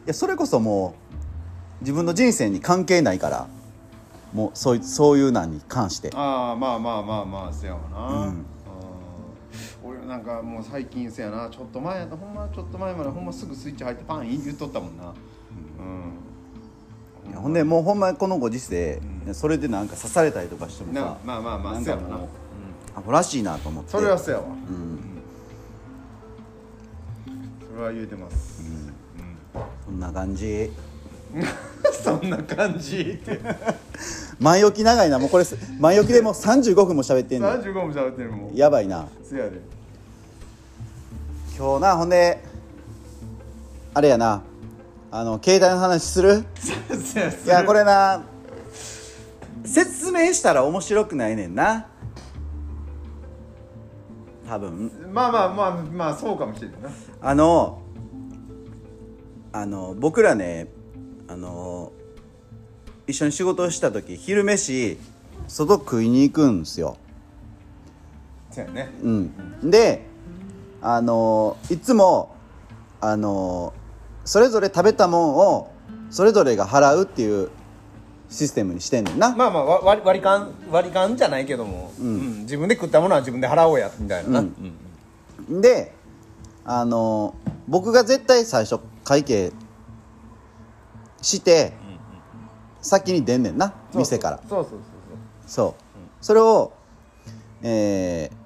いやそれこそもう自分の人生に関係ないからもうそういそういうなんに関して。ああまあまあまあまあせやわな、うんなんかもう最近せやな。ちょっと前ほんまちょっと前までほんますぐスイッチ入ってパン言っとったもんな。うん、ほんでもうほんまこのご時世、それでなんか刺されたりとかしてもなさまあまあまあなんかもうせやわな、うんアホらしいなと思って。それはせやわ。うん。は言うてます、そんな感じ。そんな感じ。って前置き長いな。もうこれす前置きでもう35分も喋ってんの35も喋ってるもんやばいな。せやで今日なほんであれやなあの携帯の話する？いやこれな説明したら面白くないねんな。多分。まあまあまあまあそうかもしれんな。あのあの僕らねあの一緒に仕事をした時昼飯外食いに行くんですよ。せやね。うん。であのいつもあのそれぞれ食べたもんをそれぞれが払うっていうシステムにしてんねんな、まあまあわ割割り勘割り勘じゃないけども、うん。自分で食ったものは自分で払おうやみたいなな、うん。であの僕が絶対最初会計して、先に出んねんな店から。そうそうそう。そう、それをえー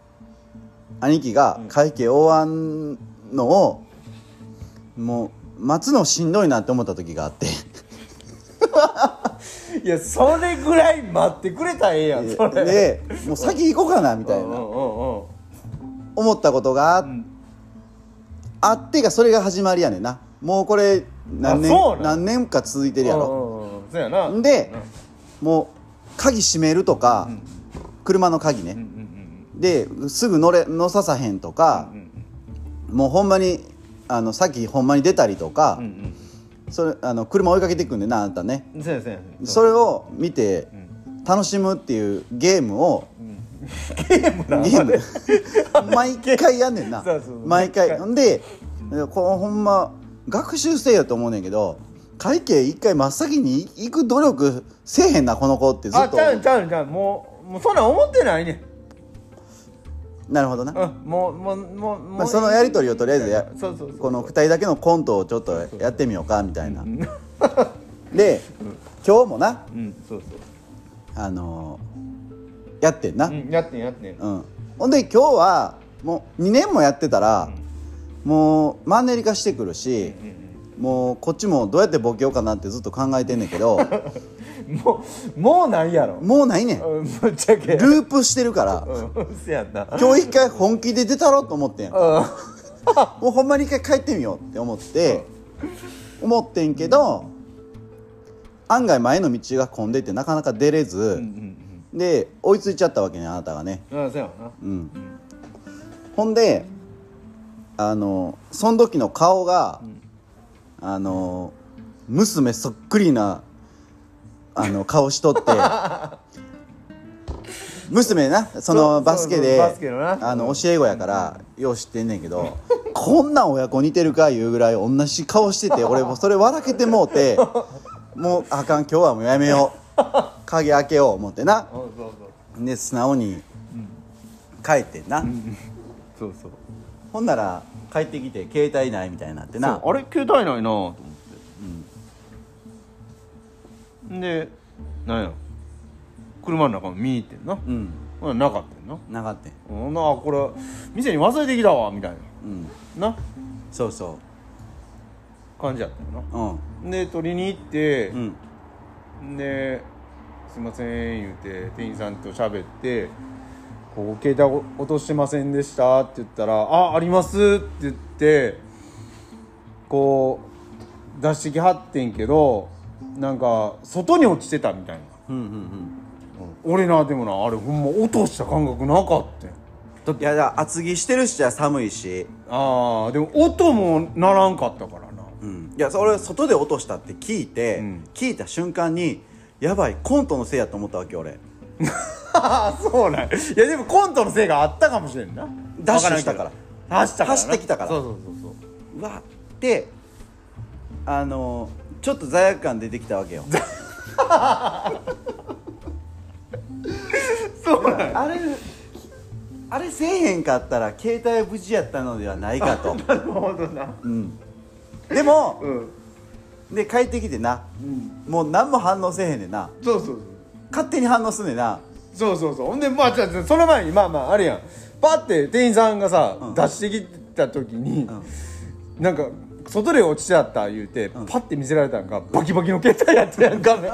兄貴が会計終わんのを、もう待つのしんどいなって思った時があって。いやそれぐらい待ってくれたらええやんそれ。でもう先行こうかなみたいな。思ったことがあ,、あってがそれが始まりやねんな。もうこれ何年何年か続いてるやろ、そうやな。でもう鍵閉めるとか、車の鍵ね、うんうんですぐ乗れ乗ささへんとかう、んもうほんまにあのさっきほんまに出たりとか、うんそれあの車追いかけていくんでなあなたね。うんそうやそうや。それを見て楽しむっていうゲームをゲームなゲーム。毎回やんねんな。そうそう毎回。ほんでこうほんま学習せえよと思うねんけど会計一回真っ先に行く努力せえへんなこの子ってずっとあちゃうちゃうちゃう。もうもうそんなん思ってないねなるほどな、うんもうもうもうもう。まあ、そのやり取りをとりあえずやそうそうこの2人だけのコントをちょっとやってみようかみたいな。で今日もなうんそうそう。あのーやってんな、うんやってんやってん。うん、ほんで今日はもう2年もやってたら、もうマンネリ化してくるし、もうこっちもどうやってボケようかなってずっと考えてんねんけど もうもうないやろ。もうないねん。うんぶっちゃけ。ループしてるから。うんせやんな。今日一回本気で出たろうと思ってんうん。もうほんまに一回帰ってみようって思って思ってんけど案外前の道が混んでてなかなか出れず、うんで追いついちゃったわけねあなたがね。うんうんせやわな。うん、ほんであのその時の顔が、あの娘そっくりなあの顔しとって。娘なそのバスケでそうそうバスケのな。あの教え子やからよう知ってんねんけどこんなん親子似てるかいうぐらい同じ顔してて俺もそれ笑けてもうてもうあかん今日はもうやめよう。鍵開けよう思ってな。うんそうそう。で素直に帰ってんな、そうそう。ほんなら帰ってきて携帯ないみたいになってな。そうあれ携帯ないなと思っでなんや車の中見に行ってんな、うん。ほななかったんな。なかったんほなこれ店に忘れてきたわみたいうん。な。なそうそ感じやったよううん。なで取りに行ってう、ん。ですいません言うて店員さんと喋って「ここ携帯落としてませんでした」って言ったら「ああります」って言ってこう出してきはってんけどなんか外に落ちてたみたいな、うんうん俺なでもなあれほんま落とした感覚なかったんうんいやだ厚着してるしじゃ寒いし、ああでも音もならんかったからな。うん、いやそれ外で落としたって聞いて、うん。聞いた瞬間にやばいコントのせいやと思ったわけ俺。そうなんや。いやでもコントのせいがあったかもしれんな。ダッシュしたから。走ったからな。走ってきたから。そうそうそうそう。うわってあのちょっと罪悪感出てきたわけよ。そうなんや。あれあれせえへんかったら携帯は無事やったのではないかと、なるほどな。うん、でもうん。で帰ってきてな。うん。もう何も反応せえへんねんな。そうそう勝手に反応すんねんな。そうそうそう。そうほんでまあその前にまあまああれやん。パッて店員さんがさ、うん。出してきた時に、なんか外で落ちちゃった言うて、パッて見せられたんがバキバキの携帯やってやん画面。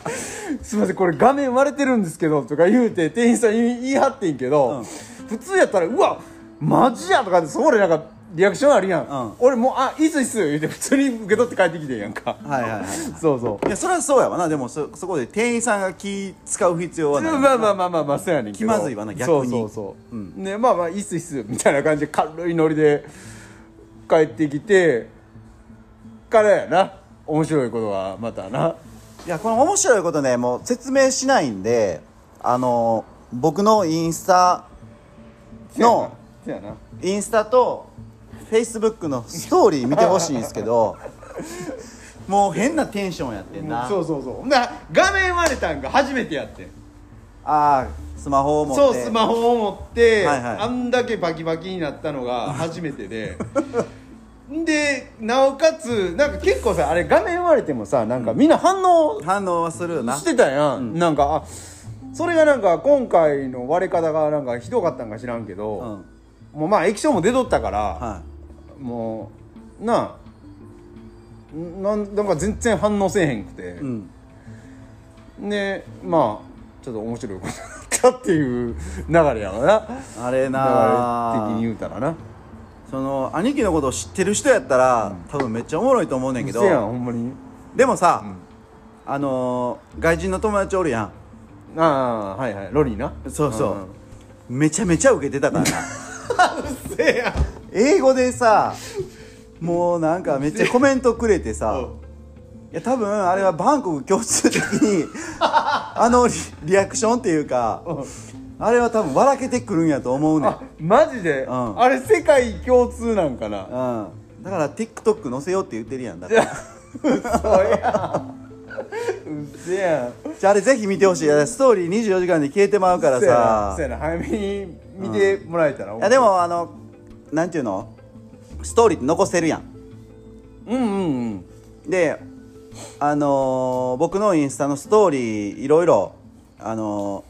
すいませんこれ画面割れてるんですけどとか言うて店員さん言い張ってんけど、普通やったらうわマジやとかってそこでなんかリアクションあるやん、うん。俺もうあいいっすいいっす言うて普通に受け取って帰ってきてんやんか。はいはいはい。そうそう。いやそれはそうやわな。でもそそこで店員さんが気使う必要はない まあまあまあまあまあそうやねんけど。気まずいわな逆に。そうそうそう、ねまあまあいいっすいいっすみたいな感じで軽いノリで帰ってきてからやな面白いことはまたな。いやこの面白いことねもう説明しないんであの僕のインスタのインスタとフェイスブックのストーリー見てほしいんですけど もう変なテンションやってんな。そうそうそう。な画面割れたんが初めてやってん。ああスマホを持って。そうスマホを持って、はいはい。あんだけバキバキになったのが初めてで でなおかつなんか結構さあれ画面割れてもさなんかみんな反応反応はするよな。してたやん、なんかあそれがなんか今回の割れ方がなんかひどかったんか知らんけど、うん。もうまあ液晶も出とったから、はもうなあなんなんか全然反応せえへんくて。い、うん。でまあちょっと面白いことだったっていう流れやろな。あれな流れ的に言うたらなその兄貴のことを知ってる人やったら、多分めっちゃおもろいと思うねんけどせやんほんまに。でもさ、ん。あのー外人の友達おるやああはいはい。ロリーな。んそうそう、めちゃめちゃ受けてたからな。せやん。英語でさもうなんかめっちゃコメントくれてさいや多分あれはバンコク共通的に あのリリアクションっていうかあれは多分笑けてくるんやと思うねん。あマジで、うん。あれ世界共通なんかな？うん。だから TikTok 載せようって言ってるやん。だから。嘘やん。うせやん。じゃああれぜひ見てほしい。いやストーリー24時間で消えてまうからそうやなさやな。早めに見てもらえたら、いやでもあのなんていうの？ストーリーって残せるやん。うんうんうん。であのー僕のインスタのストーリーいろいろあの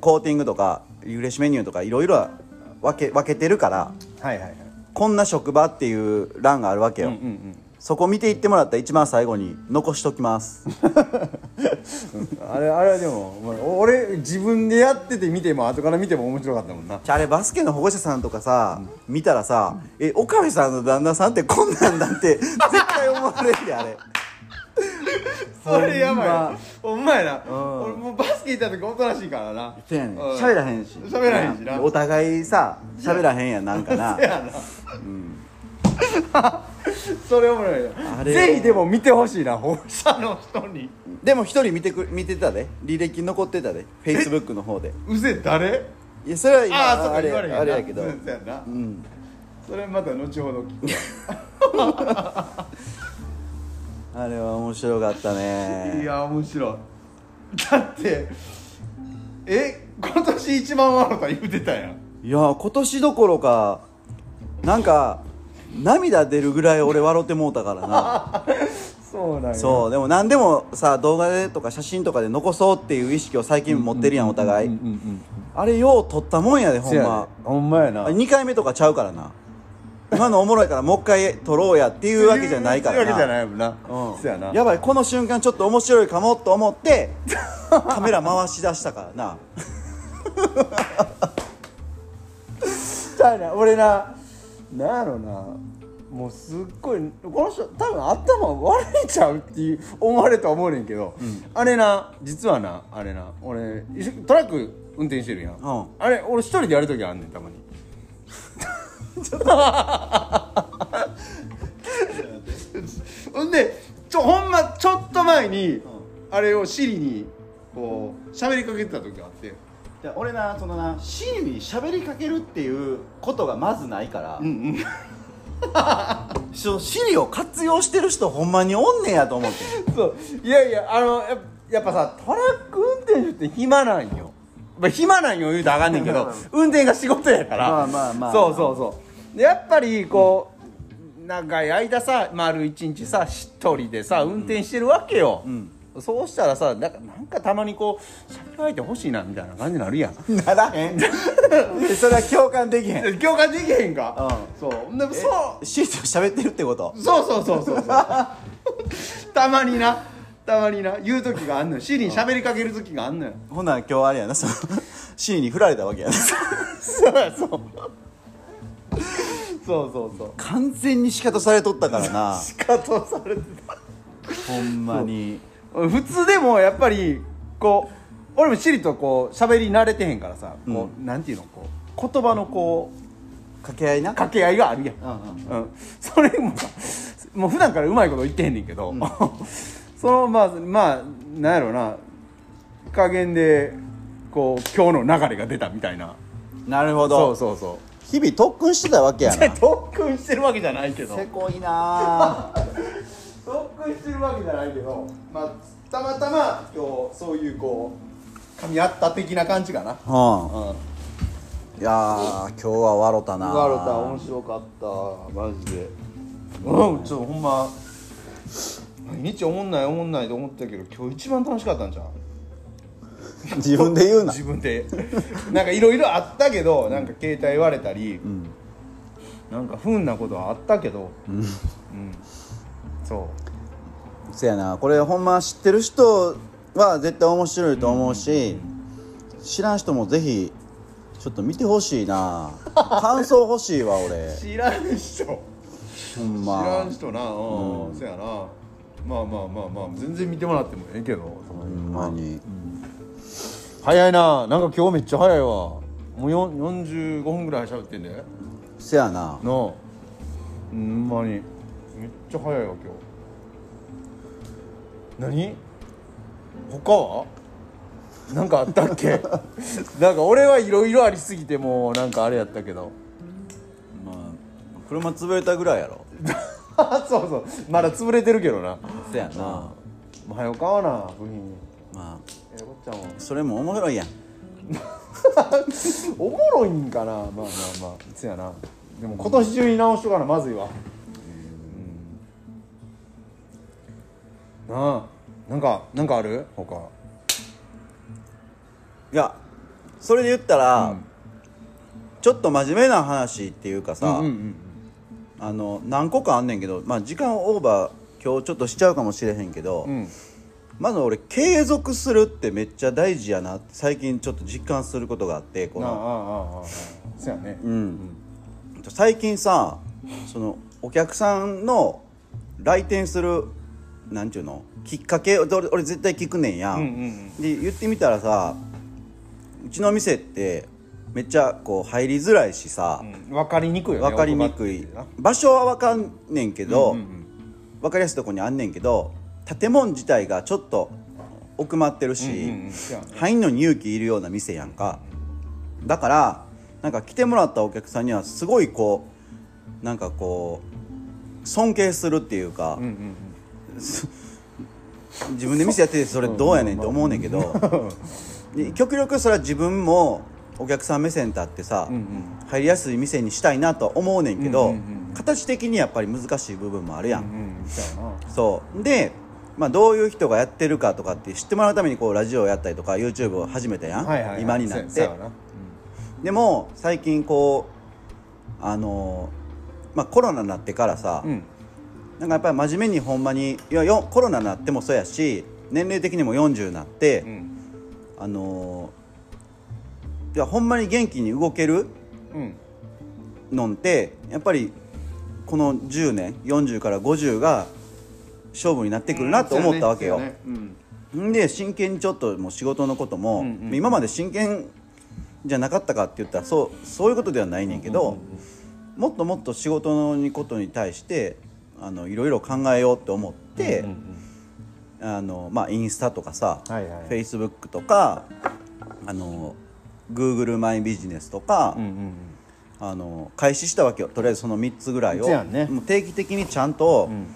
コーティングとかリフレッシュメニューとかいろいろ分け分けてるからはいはいはい。こんな職場っていう欄があるわけよ、うんうんそこ見ていってもらったら一番最後に残しときます。う んあれあれはでもまあ俺自分でやってて見ても後から見ても面白かったもんな。ああれバスケの保護者さんとかさ、見たらさ「え岡部さんの旦那さんってこんなんだ」って絶対思われるであれ それやばい。ほんま。なほんまやな、うん。俺もうバスケ行った時おとなしいからな。そうやねん。うん。喋らへんし。喋らへんしな。お互いさ喋らへんやんなんかな。せやな、それおもろいなぜひでも見てほしいな保護者の人に。でも一人見てく見てたで。履歴残ってたで。フェイスブックの方で。うぜ誰？いやそれは今あれあれやけど。うん。それまた後ほど聞く。わあれは面白かったいねや面白い。だってえ今年一番笑った言うてたやん。いや今年どころかなんか涙出るぐらい俺笑ってもうたからな。そうなんや。そうでも何でもさ動画でとか写真とかで残そうっていう意識を最近持ってるやんお互い。あれよう撮ったもんやでほんま。ほんまやな。2回目とかちゃうからな今のおもろいからもう一回撮ろうやっていうわけじゃないからな。そういうわけじゃないもんな。うん。そやな。やばいこの瞬間ちょっと面白いかもと思って カメラ回し出したからな。ちゃうな俺ななんやろな。もうすっごいこの人多分頭悪いちゃうっていう思われるとは思うねんけど、あれな実はなあれな俺トラック運転してるやん、うん。あれ俺一人でやる時あんねんたまにほんでちょほんまちょっと前に、あれをシリにこう喋りかけてた時があって。じゃあ俺なそのなシリに喋りかけるっていうことがまずないから、うんうん。そうシリを活用してる人ほんまにおんねやと思って。そう。いやいやあのややっぱさトラック運転手って暇なんよまあ暇なんよ言うたらあかんねんけど運転が仕事やからまあまあまあそうそうそやっぱりこう長い間さ丸一日さ一人でさ運転してるわけよ、うん。そうしたらさなんかなんかたまにこうしゃべる相手欲しいなみたいな感じになるやん。ならへん。それは共感できへん。共感できへんか、うそう。でもそう。シート喋ってるってこと？そうそうそうそうそう。たまにな。たまにな。言う時があんのよ。シリに喋りかける時があんのよ。ほな今日あれやな。そのシーに振られたわけやな。そうやそうそうそうそう。完全に仕方されとったからな。仕方されてた。ほんまに。普通でもやっぱりこう俺もシリとこう喋り慣れてへんからさこう、なんていうのこう言葉のこう掛け合いな掛け合いがあるやん、うんうんうん、それもさもう普段からうまいこと言ってへんねんけど、そのまあまあなんやろな。加減でこう今日の流れが出たみたいな。なるほそどうそうそう日々特訓してたわけやな。特訓してるわけじゃないけど。せこいな。特訓してるわけじゃないけど。まあたまたま今日そういうこう噛み合った的な感じかな。うん。うん。いやー今日は笑ったな。ワロタ面白かった。マジで。うんちょっとほんま毎日おもんないおもんないと思ったけど今日一番楽しかったんじゃん 自分で言うな。自分で。なんかいろいろあったけどなんか携帯割れたり、ん。なんか不運なことはあったけど。うん。うん。そせやな。これほんま知ってる人は絶対面白いと思うし、知らん人もぜひちょっと見てほしいな。感想欲しいわ俺。う知らん人。ほん知らまん人な。うん、そやな。まあまあまあまあ全然見てもらってもええけどほんまに早いな。なんか今日めっちゃ早いわ。もうよん45分ぐらい喋ってんで。せやな。なあ。ほんまに。めっちゃ早いわ今日。何？他は？なんかあったっけ？なんか俺はいろいろありすぎてもうなんかあれやったけど。まあ車潰れたぐらいやろ。そうそう。まだ潰れてるけどな。せやな。もう早う買わな部品。まあそれも面白いやん。おもろいんかな。まあまあまあ。そやな。でも今年中に直しとかなまずいわ。うん。なあ。なんかなんかある？他。いやそれで言ったら、うん。ちょっと真面目な話っていうかさ、うんうんあの何個かあんねんけど、まあ、時間オーバー今日ちょっとしちゃうかもしれへんけど、うんうんまず俺継続するってめっちゃ大事やなって最近ちょっと実感することがあってこあああのあああそやね。うん、最近さそのお客さんの来店するなんちゅうの？きっかけ俺俺絶対聞くねんや、うんうんで言ってみたらさうちの店ってめっちゃこう入りづらいしさ、うん。分かりにくいよね分かりにくい。場所は分かんねんけど、うんうん分かりやすいとこにあんねんけど建物自体がちょっと奥まってるし、うんうん入んのに勇気いるような店やんか。だからなんか来てもらったお客さんにはすごいこうなんかこう尊敬するっていうか、うんうん自分で店やっててそれどうやねんって思うねんけどで極力それは自分もお客さん目線立ってさ、うんうん。入りやすい店にしたいなとは思うねんけど、うんうんうん。形的にやっぱり難しい部分もあるやん、うんうん。そう。で、まあ、どういう人がやってるかとかって知ってもらうためにこうラジオをやったりとか YouTube を始めたやん、はいはいはい。今になって。でも最近こうあのーまあコロナになってからさ、うん。なんかやっぱり真面目にほんまにいやよコロナになってもそうやし年齢的にも40になって、うん。あのーいやほんまに元気に動けるうん。のんってやっぱりこの10年40から50が勝負になってくるなと思ったわけよ、で真剣にちょっともう仕事のことも、うんうん今まで真剣じゃなかったかって言ったらそうそういうことではないねんけど、もっともっと仕事のことに対してあのいろいろ考えようって思って、あのまあ、インスタとかさ、フェイスブックとかあの Google マイビジネスとか、うんうんあの開始したわけよ。とりあえずその3つぐらいを、もう定期的にちゃんと、ん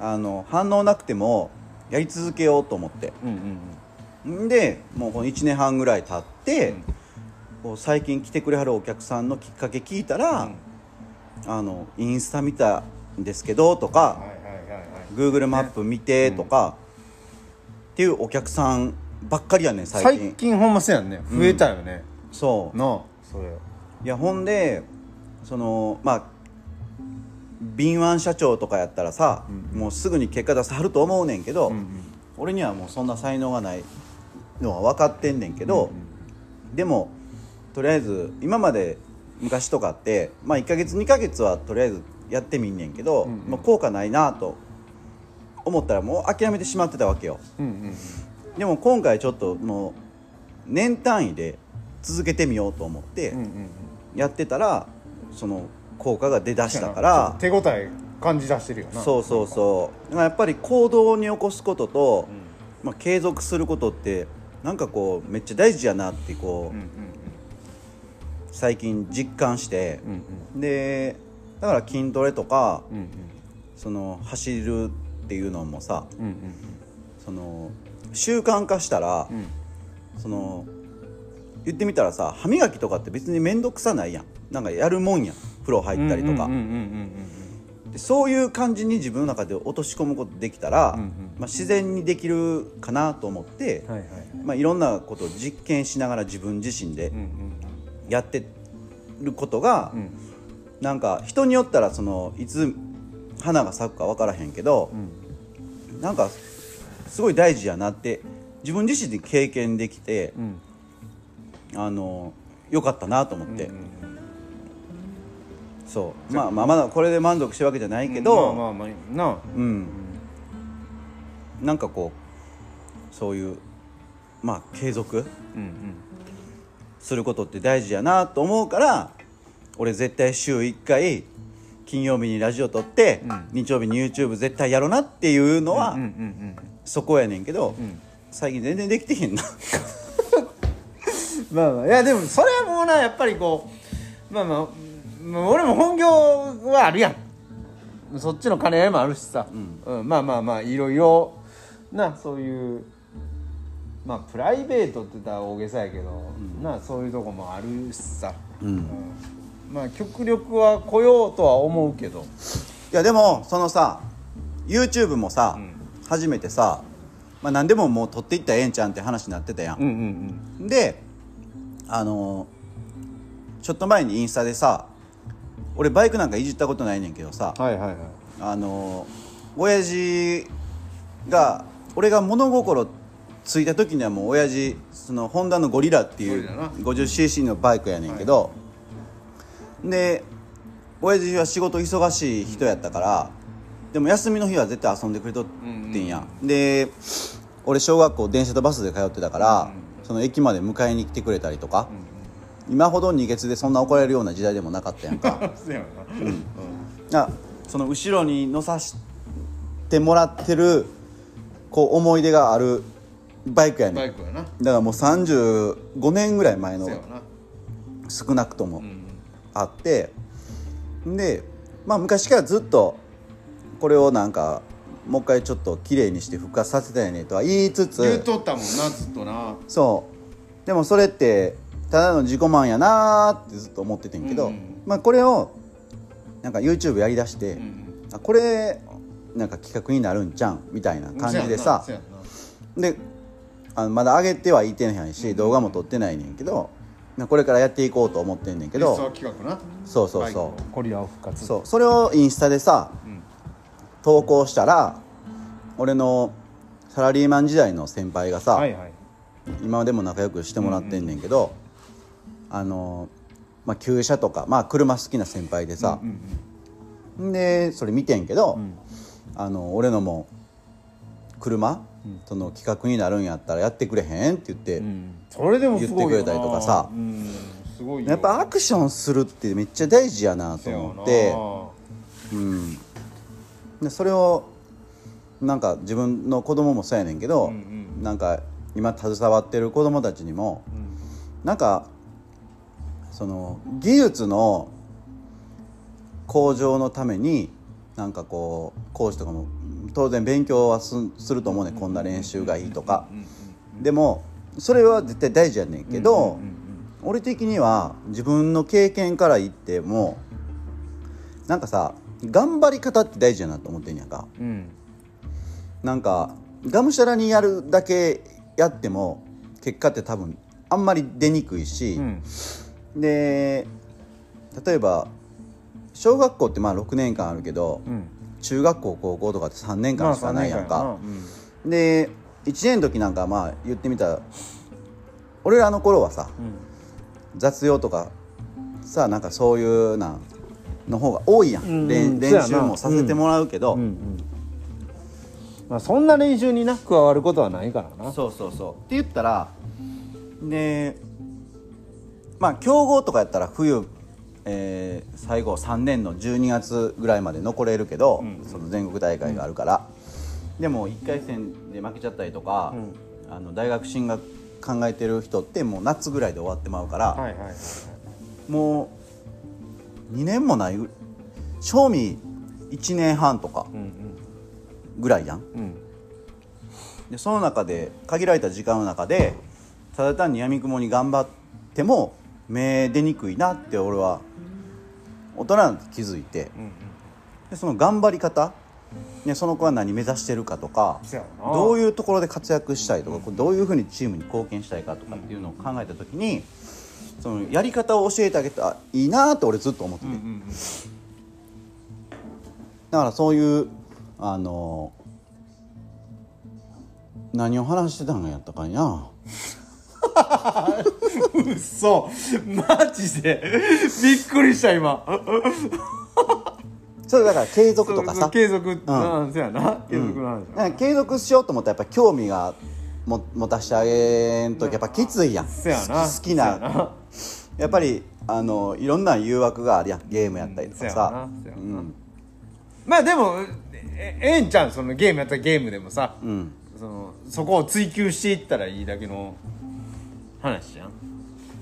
あの反応なくてもやり続けようと思って。うんうんん。でもうこの1年半ぐらい経って、こう最近来てくれはるお客さんのきっかけ聞いたら、あのインスタ見たんですけどとか、はいはいはいはい。Google マップ見てとか、っっていうお客さんばっかりやねん最最近近ほんまそうやんね。増えたよね、そう。なあ。それいやほんでそのまあ敏腕社長とかやったらさ、もうすぐに結果出さはると思うねんけど、俺にはもうそんな才能がないのは分かってんねんけど、でもとりあえず今まで昔とかって、まあ、1ヶ月2ヶ月はとりあえずやってみんねんけど、うんうん。まあ、効果ないなと思ったらもう諦めてしまってたわけよ。うんうん。でも今回ちょっともう年単位で続けてみようと思って、うんうんうん。やってたらその効果が出だしたから手応え感じ出してるよな。そうそうそう。やっぱり行動に起こすことと、まあ、継続することってなんかこうめっちゃ大事やなってこう、うんうん最近実感してうんうん。でだから筋トレとかうんうん。その走るっていうのもさうんうんその習慣化したら、うん。その言ってみたらさ歯磨きとかって別に面倒くさないやん。なんかやるもんやん風呂入ったりとか、そういう感じに自分の中で落とし込むことできたら、うんうんまあ、自然にできるかなと思って、いはいまあ、いろんなことを実験しながら自分自身でやってることが、うん。なんか人によったらそのいつ花が咲くか分からへんけどう、ん。なんかすごい大事やなって自分自身で経験できて、うん。あのよかったなと思って、うんうんそう。まあまあまだこれで満足してるわけじゃないけど、まあまあまあなあうん、なんかこうそういうまあ継続うんうん。することって大事やなと思うから俺絶対週1回金曜日にラジオ撮って、うん。日曜日に YouTube 絶対やろうなっていうのは、うんうんうんそこやねんけど、うん。最近全然できてへんな。まあまあ。いやでもそれはもうなやっぱりこうまあまあまあ俺も本業はあるやん。そっちの金合いもあるしさ、うん。まあまあまあいろいろなそういうまあプライベートって言ったら大げさやけど、なそういうとこもあるしさ、うん。まあ極力は来ようとは思うけど。いやでもそのさ YouTube もさ、ん。初めてさ、まあ、何でももう撮っていったらええんちゃうんって話になってたやん、うんうん。であのーちょっと前にインスタでさ俺バイクなんかいじったことないねんけどさはいはいはい。あのー親父が俺が物心ついた時にはもう親父そのホンダのゴリラっていうゴリラな。50cc のバイクやねんけど、で親父は仕事忙しい人やったから、でも休みの日は絶対遊んでくれとってんや、で俺小学校電車とバスで通ってたから、その駅まで迎えに来てくれたりとか、今ほど二月でそんな怒られるような時代でもなかったやんか。そうやな。あその後ろに乗さしてもらってるこう思い出があるバイクやねん。だかバイクやな。らもう35年ぐらい前のそうやな。少なくともうん。あって。でまあ昔からずっとこれをなんかもう一回ちょっと綺麗にして復活させたいねとは言いつ言うつとったもんなずっとな。そう。でもそれってただの自己満やなーってずっと思っててんけど、うん。まあこれをなんか YouTube やりだして、うん。あこれなんか企画になるんちゃうんみたいな感じでさであのまだ上げてはいてないし、動画も撮ってないねんけどなこれからやっていこうと思ってんねんけど企画な。そうそうそコリアを復活。うそう。それをインスタでさうん。投稿したら俺のサラリーマン時代の先輩がさ、はいはい。今でも仲良くしてもらってんねんけど、あのまあ旧車とかまあ車好きな先輩でさう、んでそれ見てんけど、ん。あの俺のも車、その企画になるんやったらやってくれへんって言って、うん。それでも言ってくれたりとかさ。やっぱアクションするってめっちゃ大事やなと思ってうん、でそれをなんか自分の子供もそうやねんけど、うん。なんか今携わってる子供たちにもうん。なんかその技術の向上のためになんかこう講師とかも当然勉強はすすると思うねこんな練習がいいとか。でもそれは絶対大事やねんけど、俺的には自分の経験から言ってもなんかさ頑張り方って大事やなと思ってんやんか。うん。なんかがむしゃらにやるだけやっても結果って多分あんまり出にくいし、うんで例えば小学校ってまあ6年間あるけど、うん。中学校高校とかって3年間しかないやんか、まあ三年で1年の時なんかまあ言ってみたら俺らの頃はさうん。雑用とかさなんかそういうなんの方が多いやん、うんうん。練習もさせてもらうけど、うんうん。まあそんな練習にな加わることはないからな。そうそうそう。って言ったらでまあ強豪とかやったら冬、えー最後3年の12月ぐらいまで残れるけど、その全国大会があるから、でも1回戦で負けちゃったりとか、あの大学進学考えてる人ってもう夏ぐらいで終わってまうから、はいはいはいもう2年もないぐ賞味1年半とかうんぐらいやんうん。うん。でその中で限られた時間の中でただ単にやみくもに頑張っても目出にくいなって俺は大人なんて気づいてでその頑張り方、ね、その子は何目指してるかとかどういうところで活躍したいとかどういうふうにチームに貢献したいかとかっていうのを考えた時にそのやり方を教えてあげたらいいなって俺ずっと思ってて、だからそういうあの何を話してたんやったかいなうそマジで。びっくりした今。それだから継続とかさ。継続。うん。そうやな。継続の話。継続しようと思ったらやっぱ興味がも持たしてあげんとやっぱきついやん。そうやな。好きな。やっぱりあのいろんな誘惑があるやん。ゲームやったりとかさ。うん。まあでもえええんちゃんそのゲームやったらゲームでもさ。うん。そのそこを追求していったらいいだけの話じゃん？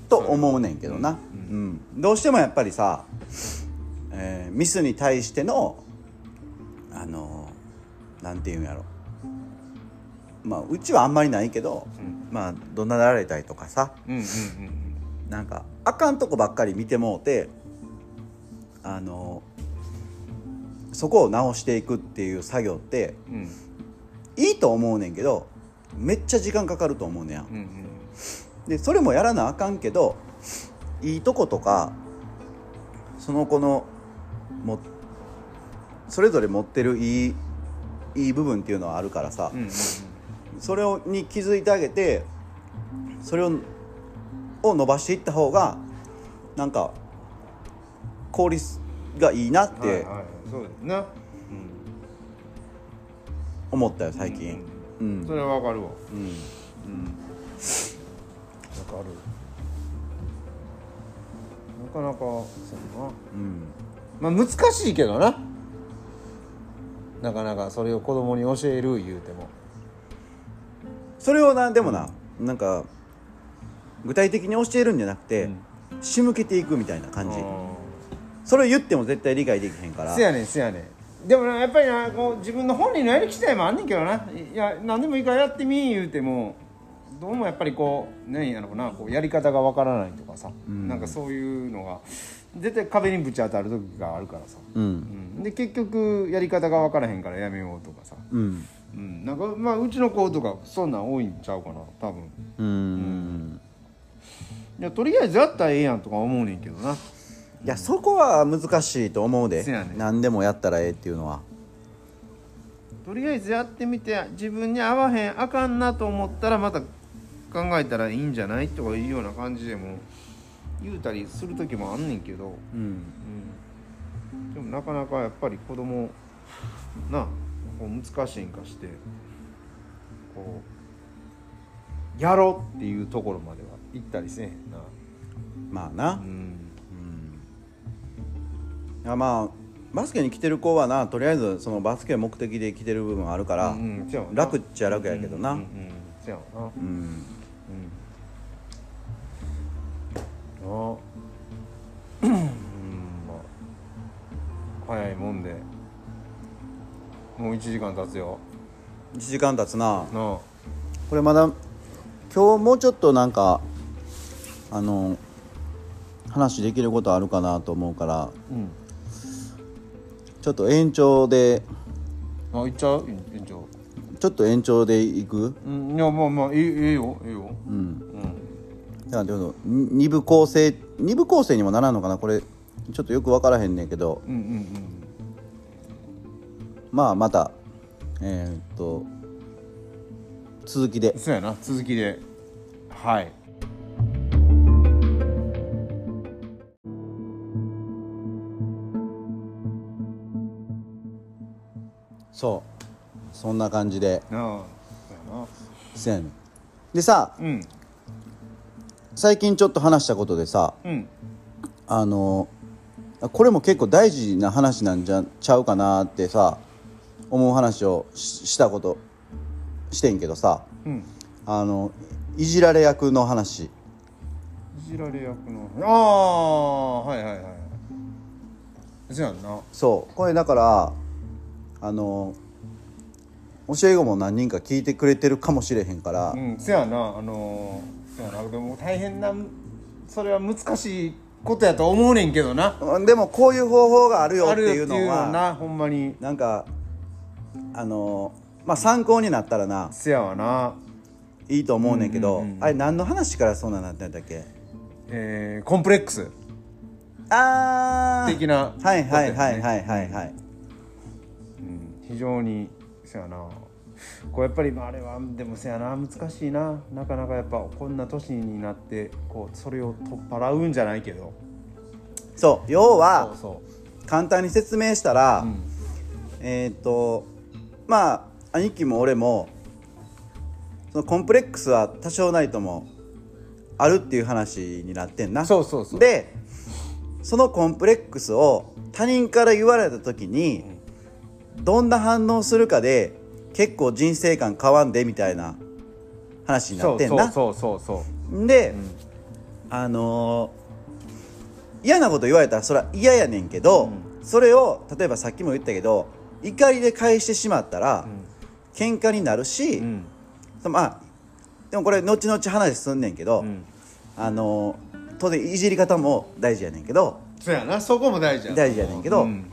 と思うねんけどな、うん。どうしてもやっぱりさ、えーミスに対してのあのなんていうんやろ。まあうちはあんまりないけど、まあ怒鳴られたりとかさ。うんうんなんかあかんとこばっかり見てもうてあのそこを直していくっていう作業ってうん。うんいいと思うねんけどめっちゃ時間かかると思うねやんうんうんでそれもやらなあかんけどいいとことかその子のもそれぞれ持ってるいいいい部分っていうのはあるからさ、うんうんそれをに気づいてあげてそれをを伸ばしていった方がなんか効率がいいなってはいはい。そうですな思ったよ最近。ううんん。それはわかるわわ。うん。うんかる。なかなかそうやな。うん。まあ難しいけどな。なかなかそれを子供に教える言うても。それをなでもな、なんか具体的に教えるんじゃなくて、うん。仕向けていくみたいな感じ。あそれを言っても絶対理解できへんから。ーせやねんせやねん。でもなやっぱりなこう自分の本人のやる気自体もあんねんけどな。いや何でもいいからやってみ言うてもどうもやっぱりこう何やろうなこうやり方がわからないとかさ、ん。なんかそういうのが絶対壁にぶち当たる時があるからさ、ううん。ん、で結局やり方がわからへんからやめようとかさ、うん。うん、なんかまあうちの子とかそんなん多いんちゃうかな多分。うーん。いやとりあえずやったらええやんとか思うねんけどな。いやそこは難しいと思うで。ねん。何でもやったらええっていうのは。とりあえずやってみて自分に合わへんあかんなと思ったらまた考えたらいいんじゃないとかいうような感じでも言うたりする時もあんねんけど、うん。うん、でもなかなかやっぱり子供なこう難しいんかしてこうやろうっていうところまでは行ったりせえへんな。まあな、うん。いやまあバスケに来てる子はなとりあえずそのバスケ目的で来てる部分あるから、うんうん。楽っちゃ楽やけどな。うんうんうん。うんうんあうんまあ早いもんで。もう1時間経つよ。1時間経つな。これまだ今日もうちょっとなんかあの話できることあるかなと思うからうん。ちょっと延長であ行っちゃう？延長。ちょっと延長でいく？うんいやまあまあいいいいよいいよ。うん。だからちょっとに二部構成二部構成にもならんのかな？これちょっとよく分からへんねんけど。うんうんまあまたえーっと続きで。うんそうやな。続きで。はい。そう。そんな感じで。ああそうやな。でさうん最近ちょっと話したことでさうん。あのこれも結構大事な話なんじゃちゃうかなってさ思う話をししたことしてんけどさうん。あのいじられ役の話。いじられ役のああはいはいはい。そうやんな。そう。これだからあの教え子も何人か聞いてくれてるかもしれへんから、うんせやな。あのー、でも大変なそれは難しいことやと思うねんけどな。でもこういう方法があるよっていうのははなほんまに。なんかあのまあ参考になったらなせやわな。いいと思うねんけど、うんうんうんあれ何の話からそうなんなってんだっけ？えー、コンプレックス。あー。的なはいはいはいい、はいはいはい。うん、非常にせやなこうやっぱりまああれはでもせやな難しいな。なかなかやっぱこんな年になってこうそれを取っ払うんじゃないけど。そう要はそ簡単に説明したら、う、うん、えーっとまあ兄貴も俺もそのコンプレックスは多少ないともあるっていう話になってんな。そうそうそう。でそのコンプレックスを他人から言われた時にどんな反応するかで結構人生観変わんでみたいな話になってんな。そうそうそうそうで、ん。あのー嫌なこと言われたらそれは嫌やねんけど、それを例えばさっきも言ったけど怒りで返してしまったら、喧嘩になるし、うん。まあでもこれ後々話すんねんけど、うん。あのー当然いじり方も大事やねんけどそうやな。そこも大事や大事やねんけどうん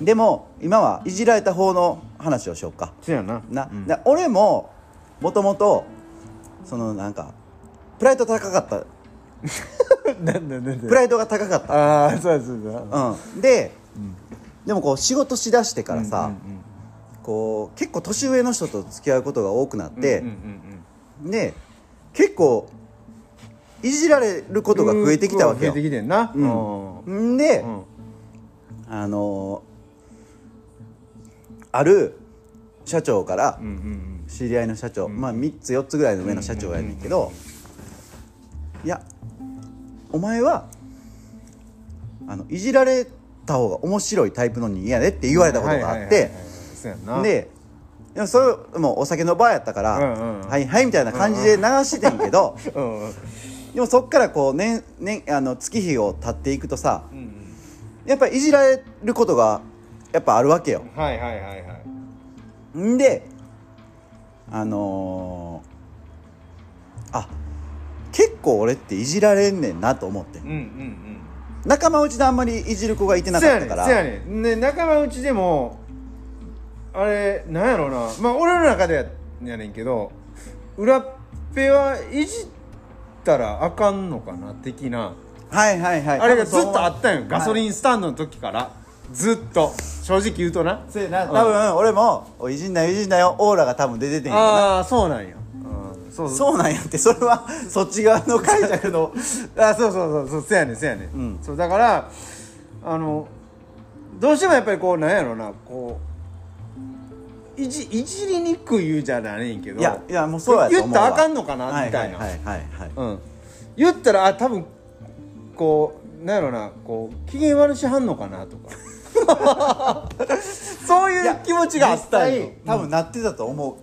でも今はいじられた方の話をしようか。そうやな。な、うん。で俺ももともとそのなんかプライド高かった。なんだなんだプライドが高かった。ああそうそうそううん、で、でもこう仕事しだしてからさ、うんこう結構年上の人と付き合うことが多くなっうんてうん、うん。で結構いじられることが増えてきたわけよ。増えてきてんな。うん。ん。で、うん。あのーある社長から知り合いの社長、まあ3つ4つぐらいの上の社長やねんけど、いやお前はあのいじられた方が面白いタイプの人間やでって言われたことがあってででもそれもうお酒の場やったから、はいはいみたいな感じで流してんけど、でもそっからこう年年あの月日を経っていくとさうんやっぱりいじられることがやっぱあるわけよ。うんはいはいはいはい。んであのーあ結構俺っていじられんねんなと思って。うんうんうん。仲間内であんまりいじる子がいてなかったから。ねんせやねん。ね仲間内でもあれなんやろうな。まあ俺の中でやねんけど裏っぺはいじったらあかんのかな的な。はいはいはい。あれがずっとあったんよガソリンンスタンドの時からずっと。正直言うとな。せやな。多分俺も「おいいじんなよいじんなよ」オーラが多分出ててんやろな。ああそうなんやうん。そうそう。そうなんやってそれは そっち側の解釈の。あそうそうそうそう。せやねんせやねん、うん。そうだからあのどうしてもやっぱりこうなんやろうなこういじいじりにくい言うじゃないんけどいやいやもうそうやと思言ったらあかんのかなはいみたいな、はい。はいはいはい。うん、言ったらあ多分こうなんやろうなこう機嫌悪しはんのかなとか そういう気持ちがあったんよ実際多分なってたと思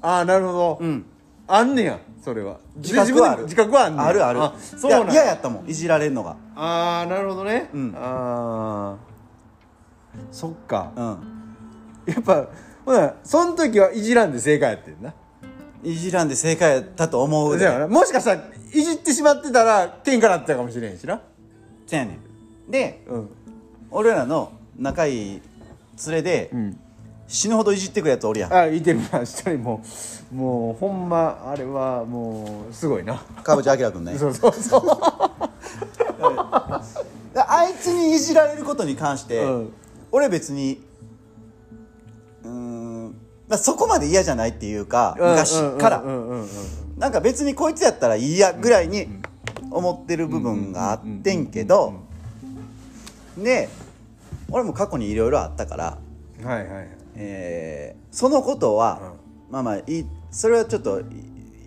ああなるほど、ううん。あんねやそれは。自覚はある。自覚はあんねや。あるある。そうなんいや嫌やったもんいじられんのが。ああなるほどね、うん。ああそっか。うん。やっぱほなその時はいじらんで正解やってんな。いじらんで正解やったと思うで。もしかしたらいじってしまってたら喧嘩なってたかもしれんしな。せやねん。でうん俺らの仲いい連れで、うん。死ぬほどいじってくるやつおるやん。あいてるな一人も。うもうほんまあれはもうすごいな。川淵明君ね。そうそうそう。あいつにいじられることに関して、うん。俺別にうーんまあそこまで嫌じゃないっていうか昔から。なんか別にこいつやったらいいやぐらいに思ってる部分があってんけどで俺も過去にいろいろあったから、うんはいはい。はいえーそのことは、まあまあいいそれはちょっと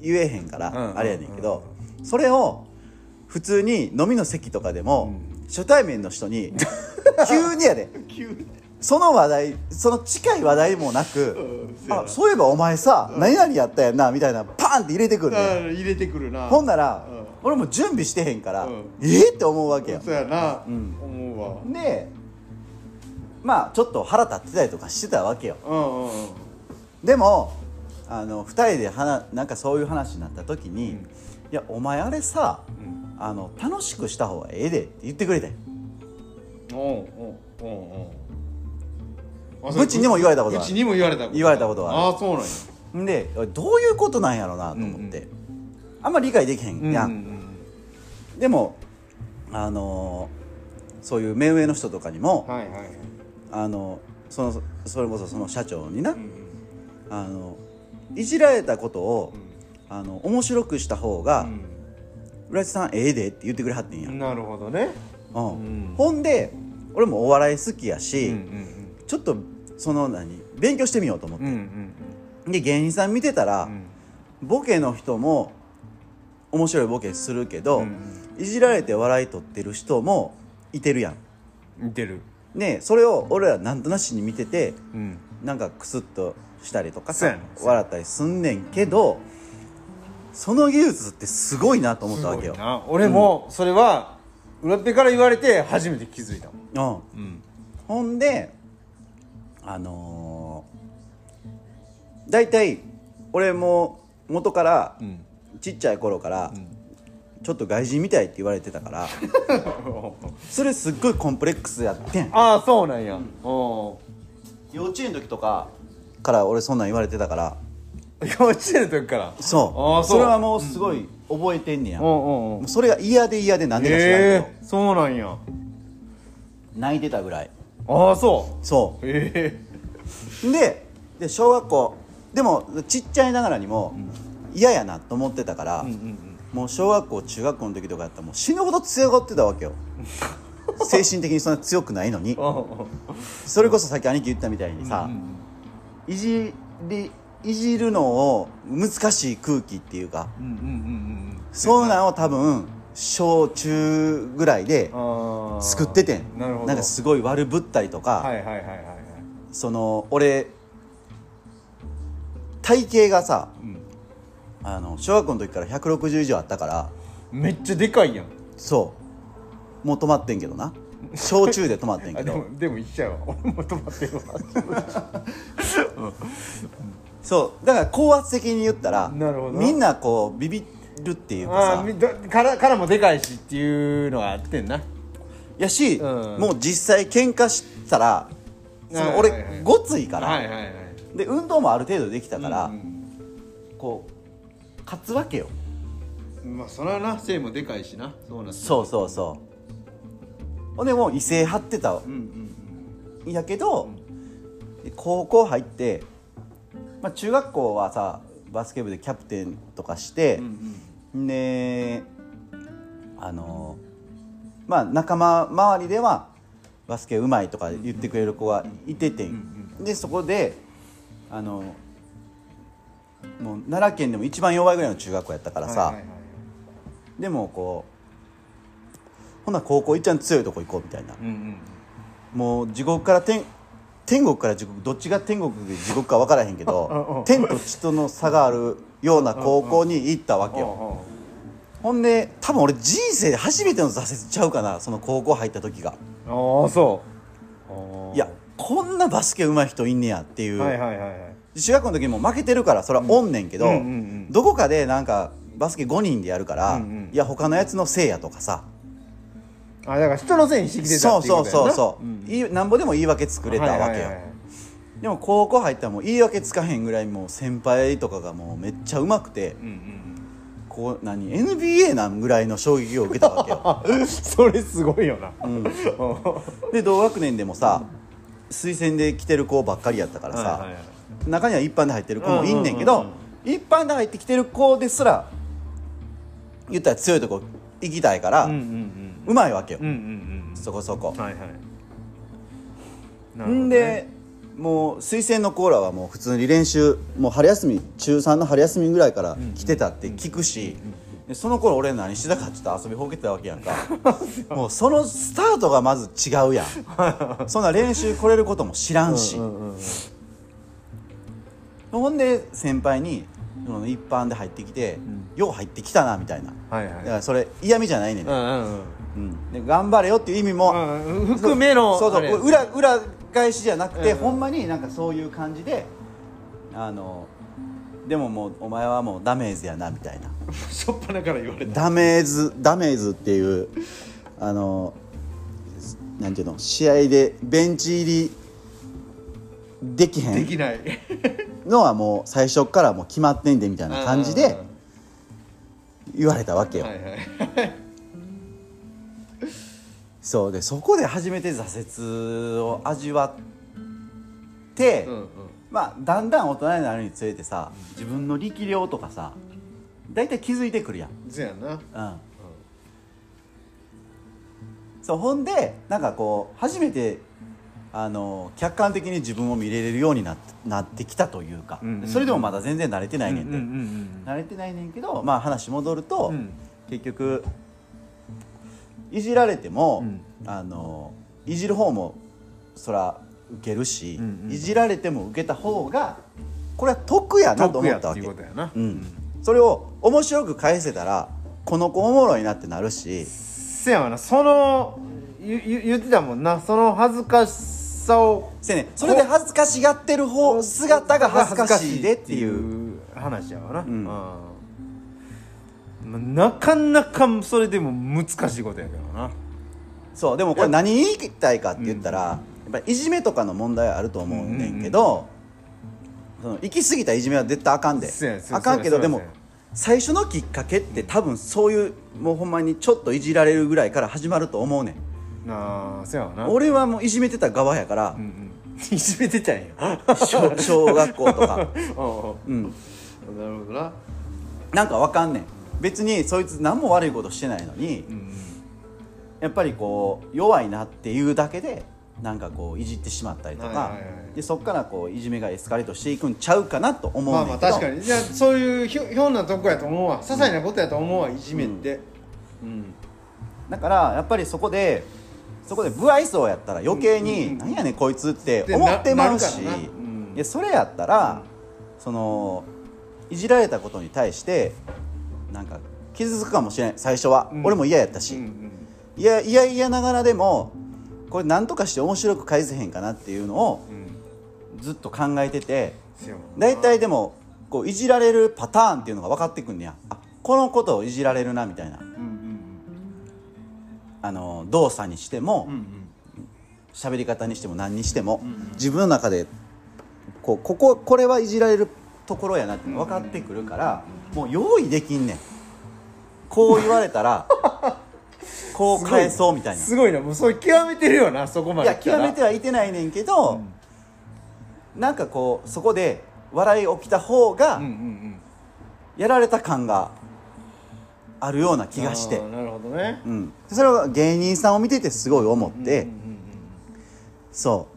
言えへんから、うんあれやねんけど、それを普通に飲みの席とかでも、初対面の人に 急にやで。その話題その近い話題もなく、あそういえばお前さ、何々やったやんなみたいなパンって入れてくるね、入れてくるな。ほんなら、うん。俺も準備してへんから、うん。えーって思うわけよそうやな、ん。思うわ。でまあちょっと腹立ってたりとかしてたわけよ。うんうんうん。でもあの2人で話なんかそういう話になった時に「いやお前あれさ、あの楽しくした方がええで」って言ってくれておうおうおうおう。あ愚痴にも言われたことある。愚痴にも言われたこと言われたことはある。ああそうなんや。んでどういうことなんやろうなと思って、あんまり理解できへんやん、うんうんでもあのそういう目上の人とかにも、うんはいはいはいあのそのそれこそその社長にな、うんあのいじられたことを、あの面白くした方が「浦地さんええで」って言ってくれはってんや、うんなるほどね。うん。うん。ほんで俺もお笑い好きやし、うんうんちょっとその何勉強してみようと思っうんうんて、で芸人さん見てたら、うん。ボケの人も面白いボケするけど、うんいじられて笑い取ってる人もいてるやん。似てるねそれを俺らなんとなしに見ててうん。なんかクスッとしたりとかさ笑ったりすんねんけどその技術ってすごいなと思ったわけよ。俺もそれは裏っぺから言われて初めて気づいたもん。うんうん。ほんであのー、大体俺も元からうん。ちっちゃい頃から、ちょっと外人みたいって言われてたから それすっごいコンプレックスやってん。ああそうなんや。お幼稚園の時とかから俺そんなん言われてたから。幼稚園の時から？そう。それはもうすごい覚えてんねや、うんうんうん。それが嫌で嫌でなんでか知らんけど、ええそうなんや。泣いてたぐらい。ああそそう。えうでで小学校でもちっちゃいながらにも嫌やなと思ってたから、えうんうんもう小学校中学校の時とかやったらもう死ぬほど強がってたわけよ。精神的にそんな強くないのに。うん。それこそさっき兄貴言ったみたいにさ、いじりいじるのを難しい空気っていうかうんうんうんうんそうなんを多分小中ぐらいで作っててん。なんかすごい悪ぶったりとか、はいはいはいはいはい。その俺体型がさうんあの小学校の時から160以上あったからめっちゃでかいやん。そう。もう止まってんけどな。小中で止まってんけど。もでも一緒やわ。俺も止まってるわ。そう。だから高圧的に言ったらなるほど。みんなこうビビるっていうかさ。からからもでかいしっていうのがあってんな。やし、うん。もう実際喧嘩したらその俺、はいはいはい。ごついから、はいはいはい。で運動もある程度できたから、うん。こう勝つわけよ。うんまあそれはな背もでかいしな。そうなんそうそうそう。ほんでもう威勢張ってた。うんうんん。やけど、高校入って、まあ、中学校はさバスケ部でキャプテンとかしてう、んであのまあ仲間周りではバスケうまいとか言ってくれる子がいてて、でそこであのもう奈良県でも一番弱いぐらいの中学校やったからさ、はいはいはい。でもこうほな高校いっちゃん強いとこ行こうみたいな。うんうん。もう地獄から天天国から地獄どっちが天国で地獄か分からへんけどん天と地との差があるような高校に行ったわけよ。ほんで多分俺人生で初めての挫折ちゃうかなその高校入った時が。ああそう。いやこんなバスケ上手い人いんねやっていう、はいはいはいはい中学校の時も負けてるからそれはおんねんけど、うんうんうん。うんどこかでなんかバスケ5人でやるから、うんうんいや他のやつのせいやとかさ。あだから人のせいにしてきてたそうっていうそうことやなそう。そう、ん。いいなんぼでも言い訳作れたわけよ、はいはいはいはい。でも高校入ったらもう言い訳つかへんぐらいもう先輩とかがもうめっちゃうまくてうんうんこう何 NBA なんぐらいの衝撃を受けたわけよ。う んそれすごいよな。うん。で同学年でもさ推薦で来てる子ばっかりやったからさ、はいはいはい中には一般で入ってる子もいんねんけど、一般で入ってきてる子ですら言ったら強いとこ行きたいから、うまいわけよ、そこそこ、はいはい。ね。んでもう推薦のコーラはもう普通に練習もう春休み中3の春休みぐらいから来てたって聞くし、でその頃俺何してたかちょっと遊びほうけてたわけやんか。もうそのスタートがまず違うやん。そんな練習来れることも知らんし、ほんで先輩にその一般で入ってきて、よう入ってきたなみたいな。はいはい。だからそれ嫌味じゃないねんね、うんうんうん。頑張れよっていう意味も、うん含めのそうそう裏裏返しじゃなくて、うんほんまになんかそういう感じであのでももうお前はもうダメーズやなみたいな。しょっぱなから言われた。ダメーズダメーズっていうあのなんていうの試合でベンチ入りできへん？できないのはもう最初からもう決まってんでみたいな感じで言われたわけよ、はいはい。そう。でそこで初めて挫折を味わって、うんうん。まあだんだん大人になるにつれてさ自分の力量とかさ大体気づいてくるやん。そうやな。うん。そうほんでなんかこう初めてあの客観的に自分を見れるようになってなってきたというか、それでもまだ全然慣れてないねんて、うんうん慣れてないねんけど、まあ、話戻ると、うん。結局いじられても、うん。あのいじる方もそら受けるし、うんうんいじられても受けた方がこれは得やなと思ったわけ。うん、それを面白く返せたらこの子おもろいなってなるし。せやわな。そのゆゆ言ってたもんな。その恥ずかしさをせやねそれで恥ずかしがってる方姿が恥ずかしいでっていうう話やわな、ん。うんまなかなかそれでも難しいことやけどな。そうでもこれ何言いたいかって言ったら、やっぱりいじめとかの問題はあると思うねんけど、その行き過ぎたいじめは絶対あかんで。あかんけどでも最初のきっかけって多分そういうもうほんまにちょっといじられるぐらいから始まると思うねんなあそうやわな。俺はもういじめてた側やからうん、うん。いじめてたんや 小小学校とか、うん、なるほどな。なんかわかんねん。別にそいつ何も悪いことしてないのに、うんやっぱりこう弱いなっていうだけでなんかこういじってしまったりとか、はいはいはい。でそっからこういじめがエスカレートしていくんちゃうかなと思うまあまあ確かに。いやそういうひょひょんなとこやと思うわ。些細なことやと思うわいじめって。うん。だからやっぱりそこでそこで不愛想やったら余計に「何やねんこいつ」って思ってまうしいやそれやったら、そのいじられたことに対してなんか傷つくかもしれない最初は、うん。俺も嫌やったし、うんうん。いやいやいやながらでもこれ何とかして面白く返せへんかなっていうのをうん。ずっと考えてて大体でもこういじられるパターンっていうのが分かってくんねや。あこのことをいじられるなみたいなあの動作にしてもうんうん。喋り方にしても何にしても、んうん。自分の中でこうこここれはいじられるところやなって分かってくるから、もう用意できんねん。こう言われたら こう返そうみたいな。すごいな。もうそれ極めてるよなそこまいやで来たら。極めてはいてないねんけど、なんかこうそこで笑い起きた方がうんうんうん。やられた感があるような気がして。なるほどね。うん、それは芸人さんを見ててすごい思って、うんうんうんそ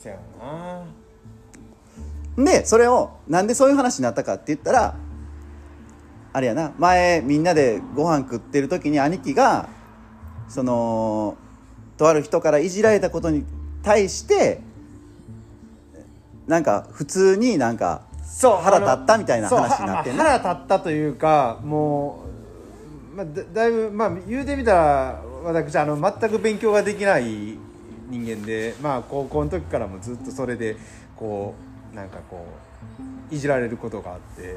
せやなう。でそれをなんでそういう話になったかって言ったらあれやな前みんなでご飯食ってる時に兄貴がそのとある人からいじられたことに対してなんか普通になんかそう腹立ったみたいな話になってんなはまあ腹立ったというかもう、まあ、だだいぶまあ言うてみたら私あの全く勉強ができない人間でまあ高校の時からもずっとそれでこうなんかこういじられることがあって。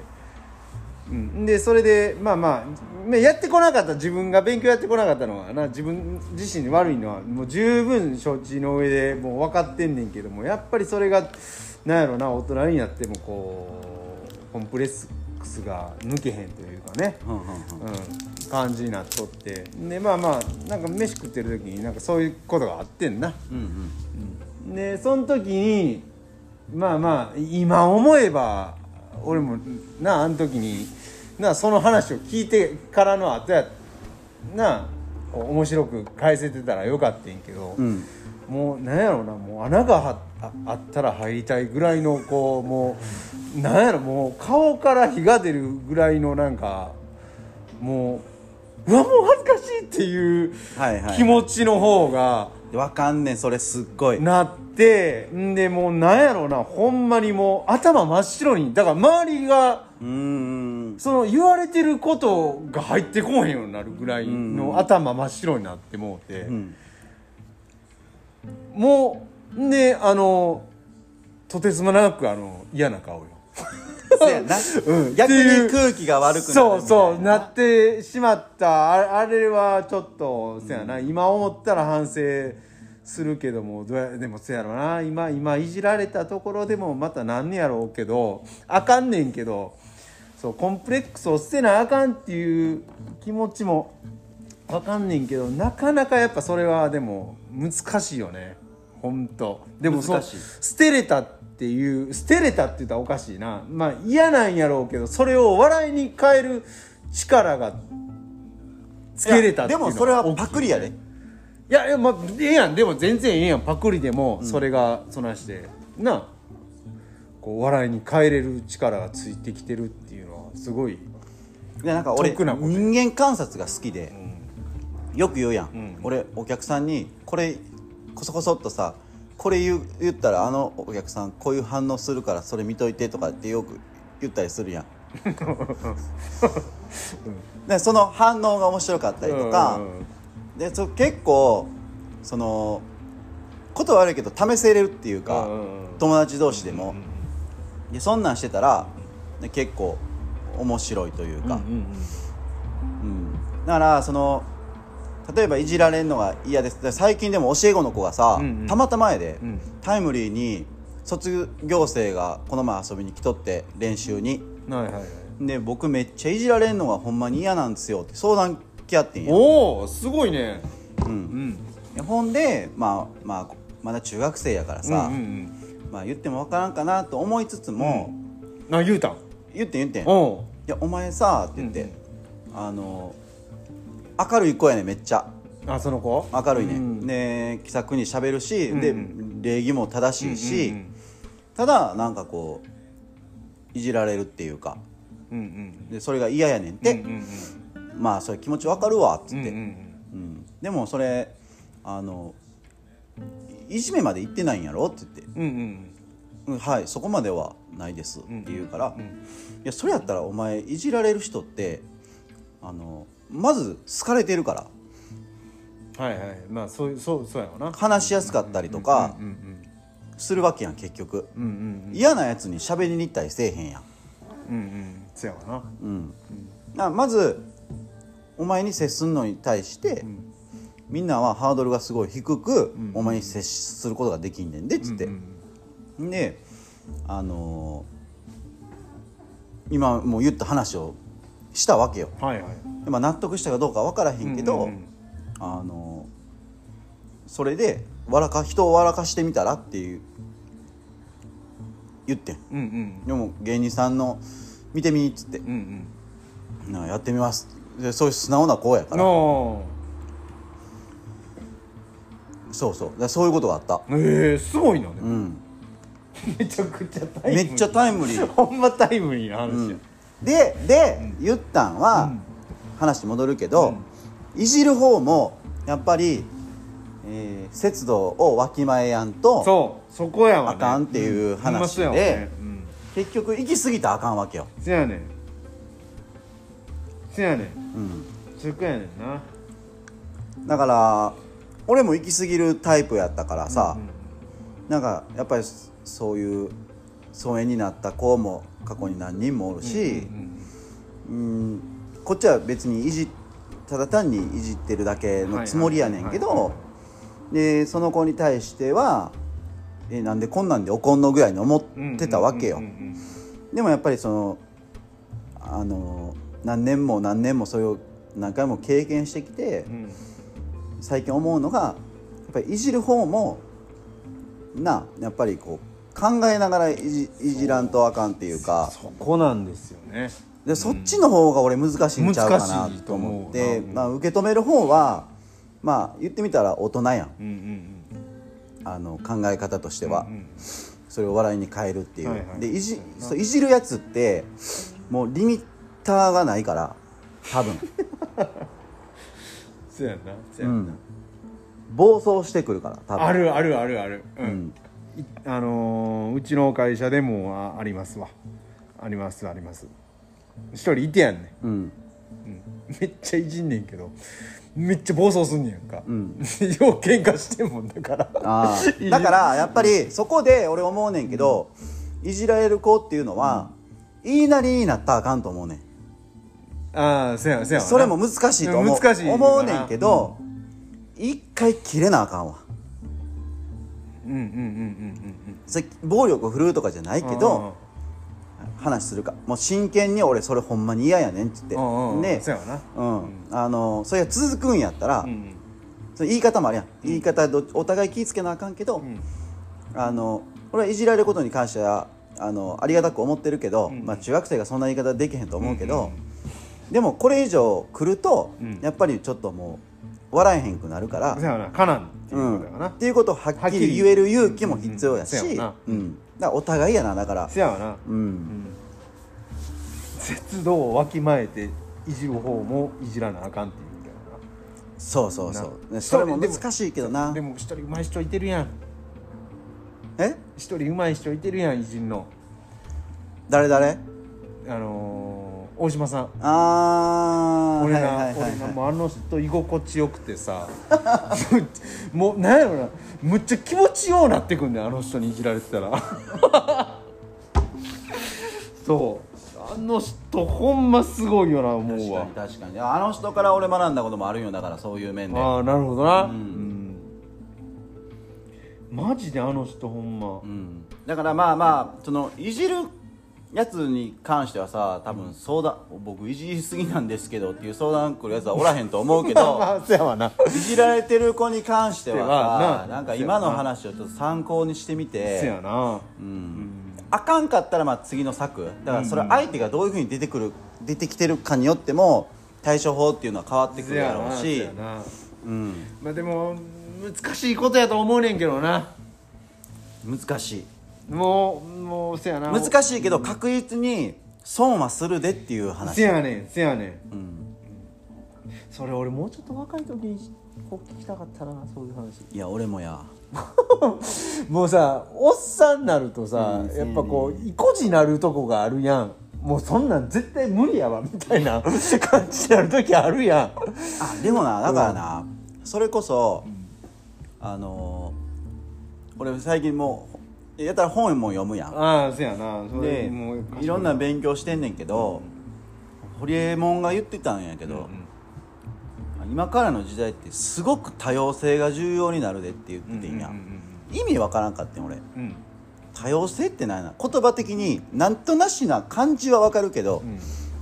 うん、でそれでまあまあまあやってこなかった自分が勉強やってこなかったのはな自分自身に悪いのはもう十分承知の上でもう分かってんねんけどもやっぱりそれがなんやろな大人になってもこうコンプレックスが抜けへんというかね、うんうん感じになっとって。でまあまあなんか飯食ってる時になんかそういうことがあってんな。うんうん。でその時にまあまあ今思えば俺もなあの時になその話を聞いてからの後やな面白く返せてたらよかったんけど、うんもうなんやろうなもう穴がはああったら入りたいぐらいのこうもうなんやろもう顔から火が出るぐらいのなんかもううわもう恥ずかしいっていう気持ちの方が。でわかんねんそれすっごい。なってんでもうなんやろうなほんまにもう頭真っ白にだから周りがうーん。その言われてることが入ってこうへんようになるぐらいの頭真っ白になってもうて、うんもうんであのとてつもなくあの嫌な顔よ。そ うん。逆に空気が悪くなるそうそうななってしまった。ああれはちょっとせやな、今思ったら反省するけどもどうやでもせやろな。今今いじられたところでもまたなんねやろうけどあかんねんけどそうコンプレックスを捨てなあかんっていう気持ちもわかんねんけどなかなかやっぱそれはでも難しいよね。ほんとでもそう捨てれたっていう捨てれたって言ったらおかしいな。まあ嫌なんやろうけどそれを笑いに変える力がつけれたっていうのでもそれはパクリやで。いやいやまあええやん。でも全然ええやん。パクリでもそれがそなして、なあ。こう笑いに変えれる力がついてきてるっていうのはすごい、でなんか俺得なことや。人間観察が好きでよく言うやん、ん。俺お客さんにこれこそこそっとさこれ言う言ったらあのお客さんこういう反応するからそれ見といてとかってよく言ったりするやん。でその反応が面白かったりとか、でそ結構そのこと悪いけど試せれるっていうか、友達同士でも、でそんなんしてたらで結構面白いというか、うん。だからその例えばいじられるのが嫌です。で最近でも教え子の子がさ、うんうん。たまたまやで、うん。タイムリーに卒業生がこの前遊びに来とって練習に。はいはいはい。で僕めっちゃいじられるのがほんまに嫌なんですよって相談来合ってんや、おおすごいね。うん。うん。でほんで、まあまあ、まだ中学生やからさ、うんうんまあ、言っても分からんかなと思いつつも、うん、あ言うたん？言ってん言ってん「いおやお前さ」って言って、あの明るい子やねめっちゃ。あその子？明るいね、うん。で気さくにしゃべるし、うん。うで礼儀も正しいし、うんただなんかこういじられるっていうか。うんうん。でそれが嫌やねんって、うんうんまあそれ気持ち分かるわっつって、うんうんうん。でもそれあのいじめまで言ってないんやろ？って言って。うんうんうん。はいそこまではないですって言うから、うん。いやそれやったらお前いじられる人ってあのまず好かれてるから。はいはい。まあそういうそうそうやろな。話しやすかったりとかうんうんするわけやん結局。うんうんうん嫌なやつに喋りに行ったりせえへんやん、うんうん。そうやわな。うん、まずお前に接するのに対して、みんなはハードルがすごい低く、お前に接することができんねんでっつって、うん。であのー今もう言った話をしたわけよ。はいはい。でまあ納得したかどうか分からへんけど、うんうんあのーそれで笑か人を笑かしてみたらっていう言ってん。うんうん。でも芸人さんの見てみっつって。うんうん。なあやってみます。でそういう素直な子やから。のそうそう。でそういうことがあった。ええすごいなでも。うん。めちゃくちゃタイムリー。めっちゃタイムリー。ほんまタイムリーな話やでで、言ったんは、話戻るけど、いじる方もやっぱり、えー節度をわきまえやんとそうそこやわね。あかんっていう話ほん。まそうやわでね。うん。結局行き過ぎたらあかんわけよ、せやねん。せやねん。うん、そこやねんな。だから俺も行き過ぎるタイプやったからさ、なんかやっぱりそういう疎遠になった子も過去に何人もおるし、うんこっちは別にいじただ単にいじってるだけのつもりやねんけどでその子に対してはえなんでこんなんで怒んのぐらいに思ってたわけよ。うんうんでもやっぱりそのあの何年も何年もそれを何回も経験してきてうんうん。最近思うのがやっぱりいじる方もなやっぱりこう考えながらいじいじらんとあかんっていうか。そこなんですよね。でそっちの方が俺難しいんちゃうかなとと思って、うんまあ、受け止める方はまあ言ってみたら大人やん。あの考え方としては、それを笑いに変えるっていう、でいじそういじるやつってもうリミッターがないから多分。そうやんなそうやんん。暴走してくるから多分。あるあるあるある。うん、あのーうちの会社でもあありますわ。ありますあります。一人いてやんね。うん。ん、めっちゃいじんねんけどめっちゃ暴走すんねやんか、ん。よう喧嘩してんもんだから。だからやっぱりそこで俺思うねんけど、いじられる子っていうのは、言いなりになったらあかんと思うねん。ああせやせやそれも難しいと思う。難しい思うねんけど、一回切れなあかんわうんうんうんうんうんそれ暴力を振るうとかじゃないうんけど話するか。もう真剣に俺それほんまに嫌やねんっつって。うんうんうん。でせやわな。うん。あのそれが続くんやったら、うんうん。その言い方もあるやん。言い方どお互い気ぃつけなあかんけど、ん。あの俺はいじられることに関してはあのありがたく思ってるけど、ん。まあ、中学生がそんな言い方できへんと思うけど、うんうん。でもこれ以上来ると、うん。やっぱりちょっともう笑えへんくなるから、せやわな。かなんっていううん、ことやわな、っていうことをはっきり言える勇気も必要やし、お互いやなだから。せやわな。うん。節度をわきまえていじる方もいじらなあかんっていうみたいな。そうそうそう。それも難しいけどな。でも一人上手い人いてるやん。え？一人上手い人いてるやん偉人の。誰誰？あのー大島さん。あー俺な、はいはいはい。俺なはいもうあの人居心地よくてさ。もうなんやろな。むっちゃ気持ちようなってくんねんあの人にいじられてたら。そう。あの人ほんますごいよな思うわ。確かに確かに。あの人から俺学んだこともあるんよだからそういう面で。ああなるほどな。うん。うん。マジであの人ほんま。うん。だからまあまあそのいじるやつに関してはさ多分相談僕いじりすぎなんですけどっていう相談来るやつはおらへんと思うけど まあそうやわな。いじられてる子に関してはせやな。さなんか今の話をちょっと参考にしてみせやてな。うん。あかんかったらまあ次の策だからそれは相手がどういうふうに出てくる出てきてるかによっても対処法っていうのは変わってくるやろうしせやな。うん。まあでも難しいことやと思うねんけどな。難しいもうもうせやな。難しいけど確実に損はするでっていう話。せやねんせやねん。うん。それ俺もうちょっと若い時にこう聞きたかったなそういう話。いや俺もや。もうさおっさんになるとさ、うんやっぱこう意固地なるとこがあるやん。もうそんなん絶対無理やわみたいな 感じになる時あるやん。あでもなだからな、それこそ、あのー俺最近もうやったら本も読むやん。ああせやな。それでもういろんな勉強してんねんけど、堀江門が言ってたんやけど、今からの時代ってすごく多様性が重要になるでって言っててんや、うんうん意味わからんかってん俺。うん。うん多様性って何やな。言葉的になんとなしな感じはわかるけど、うん。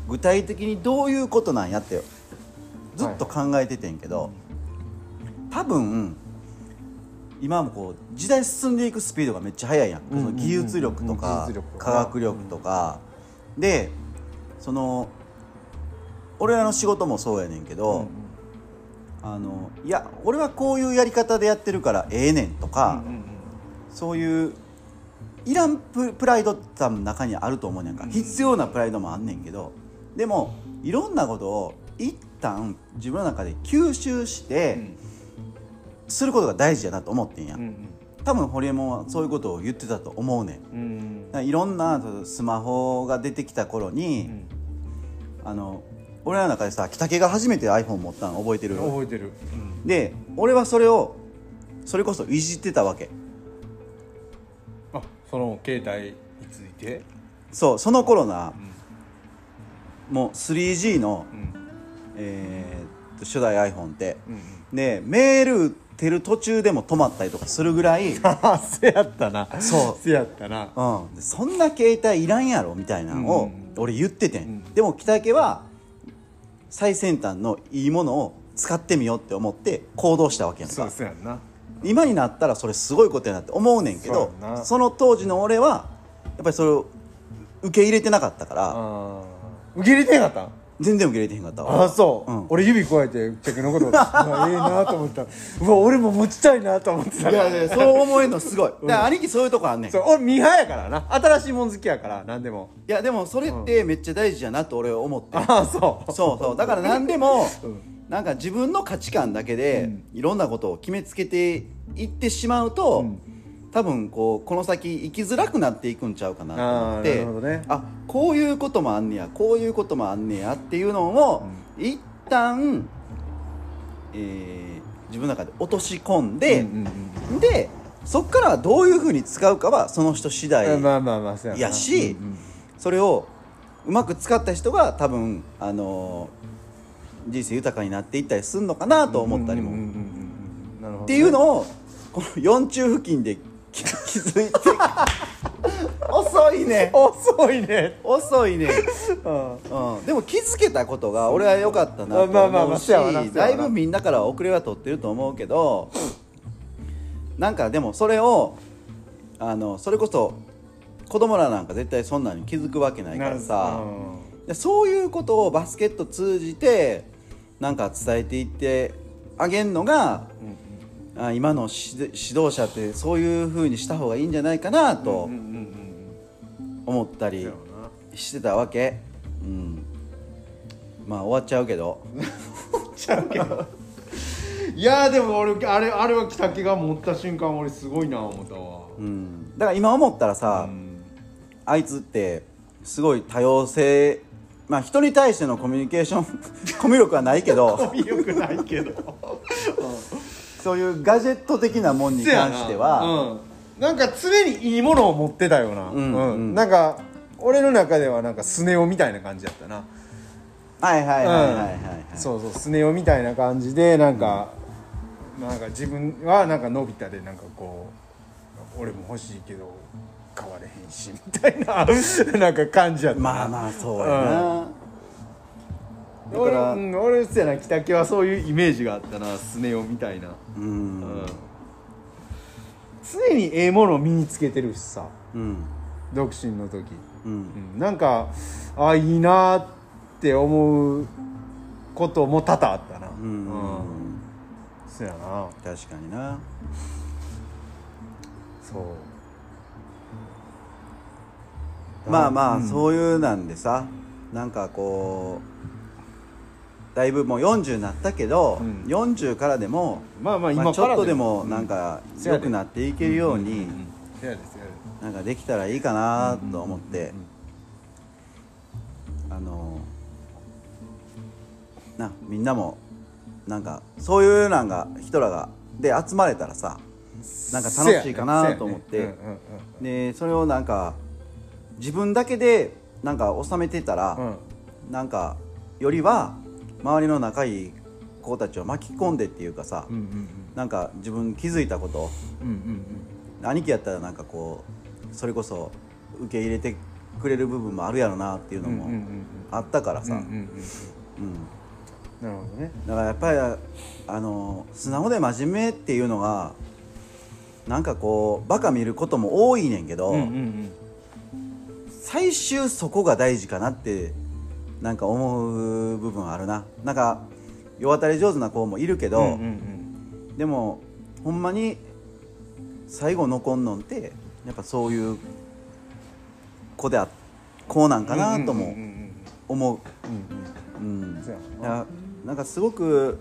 具体的にどういうことなんやってずっと考えててんけど、多分今もこう時代進んでいくスピードがめっちゃ速いやん、うんうんうんその技術力と技か術力とか。科学力とか、でその俺らの仕事もそうやねんけど、あのいや俺はこういうやり方でやってるからええねんとか、うんうんそういういらんププライドって多分中にあると思うねんか、必要なプライドもあんねんけどでもいろんなことを一旦自分の中で吸収して、することが大事やなと思ってんや、うんうん。多分堀江門はそういうことを言ってたと思うねん。うんいろんなスマホが出てきた頃に、うん。あの俺らの中でさ北家が初めて iPhone 持ったの覚えてる？覚えてる。で俺はそれをそれこそいじってたわけ。あその携帯について？そうその頃な、もう 3G の、うん。えーっと初代 iPhone って、うんうん。でメールてる途中でも止まったりとかするぐらい、せやったな。そう。せやったな。でそんな携帯いらんやろみたいなのをうん。俺言っててん、うん。でも北家は最先端のいいものを使ってみようって思って行動したわけやんそうやんな。今になったらそれすごいことやなって思うねんけどその当時の俺はやっぱりそれを受け入れてなかったから受け入れてなかった全然受け入れてへんかったあわ。あそう、うん。俺指加えてチェケのことうわええなと思った。うわ俺も持ちたいなと思ってた。いやいやそう思えんのすごい。だから兄貴そういうとこあんねん。いそう俺ミーハーやからな。新しいもん好きやから何でも。やでもそれってめっちゃ大事やなと俺は思ってああそう。そうそう。だから何でも、うん。なんか自分の価値観だけで、いろんなことを決めつけていってしまうと、うん多分こうこの先生きづらくなっていくんちゃうかなと思っあーてなるほどね。あこういうこともあんねやこういうこともあんねやっていうのを、一旦、えー自分の中で落とし込んで、うんうんでそっからどういうふうに使うかはその人次第うんまあまあまあそうやしうんうん。それをうまく使った人が多分あの人生豊かになっていったりするのかなと思ったりも、っていうのをこの4中付近で気気づいて遅いね遅いね。遅いね、うんうん、でも気づけたことが俺は良かったなと思うしだいぶみんなからは遅れは取ってると思うけどなんかでもそれをあのそれこそ子供らなんか絶対そんなに気づくわけないからさ、でそういうことをバスケット通じてなんか伝えていってあげんのが、あ今の指指導者ってそういう風にした方がいいんじゃないかなとうんうんうんうん。思ったりしてたわけ。うん。まあ終わっちゃうけど。ちゃうけど。いやーでも俺あれあれは北木が持った瞬間俺すごいな思ったわ。うん。だから今思ったらさ、うん。あいつってすごい多様性まあ人に対してのコミュニケーション コミュ力はないけど。よくないけど そういうガジェット的なもんに関しては、うん、なんか常にいいものを持ってたよな、うんうん。なんか俺の中ではなんかスネ夫みたいな感じだったな、はいはいはいはいはい、はい。そうそうスネ夫みたいな感じでなんか、なんか自分はなんかのび太でなんかこう俺も欲しいけど買われへんしみたいな なんか感じやったな。まあまあそうやな、だ俺からうやな北木はそういうイメージがあったなスネ夫みたいな、うん。うん。常にええものを身につけてるしさ。うん。独身の時、うん。うん、なんかあいいなって思うことも多々あったな。うん、うん。そやな。確かにな。そう。まあまあ、うん。そういうなんでさなんかこうだいぶもう40になったけど、うん。40からでも、まあまあまあ、ちょっとでもなんかうん良くなっていけるようになんかできたらいいかなと思って。あのなみんなもなんかそういうなんか人らがで集まれたらさなんか楽しいかなと思って、でそれをなんか自分だけでなんか収めてたら、うん。なんかよりは周りの仲いい子たちを巻き込んでっていうかさ、うんうんなんか自分気づいたことうんうんうん。兄貴やったらなんかこうそれこそ受け入れてくれる部分もあるやろなっていうのうんうんうんもあったからさ、うんうんうんうん。なるほどね。だからやっぱりあの素直で真面目っていうのがなんかこうバカ見ることも多いねんけど、うんうん。最終そこが大事かなってなんか思う部分あるな。なんか世渡り上手な子もいるけど、うんうんうん。でもほんまに最後残んのんってやっぱそういう子であこうなんかなとも思う。なんかすごく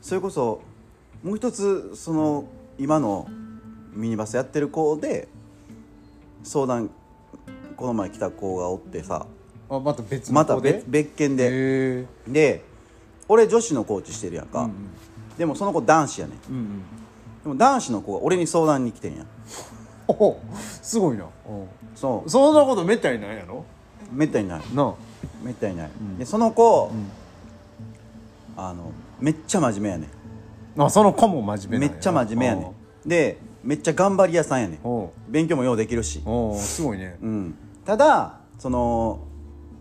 それこそもう一つその今のミニバスやってる子で相談この前来た子がおってさあまた別のまた別別件で。で俺女子のコーチしてるやんか、うんでもその子男子やねん。うんうん。でも男子の子が俺に相談に来てんやおおすごいな。そそんなことめったにないやろ？うめったにない。なめったにない、でその子、ん。あのめっちゃ真面目やねあその子も真面目めっちゃ真面目やねん。でめっちゃ頑張り屋さんやね勉強もようできるし、すごいね。うん、ただその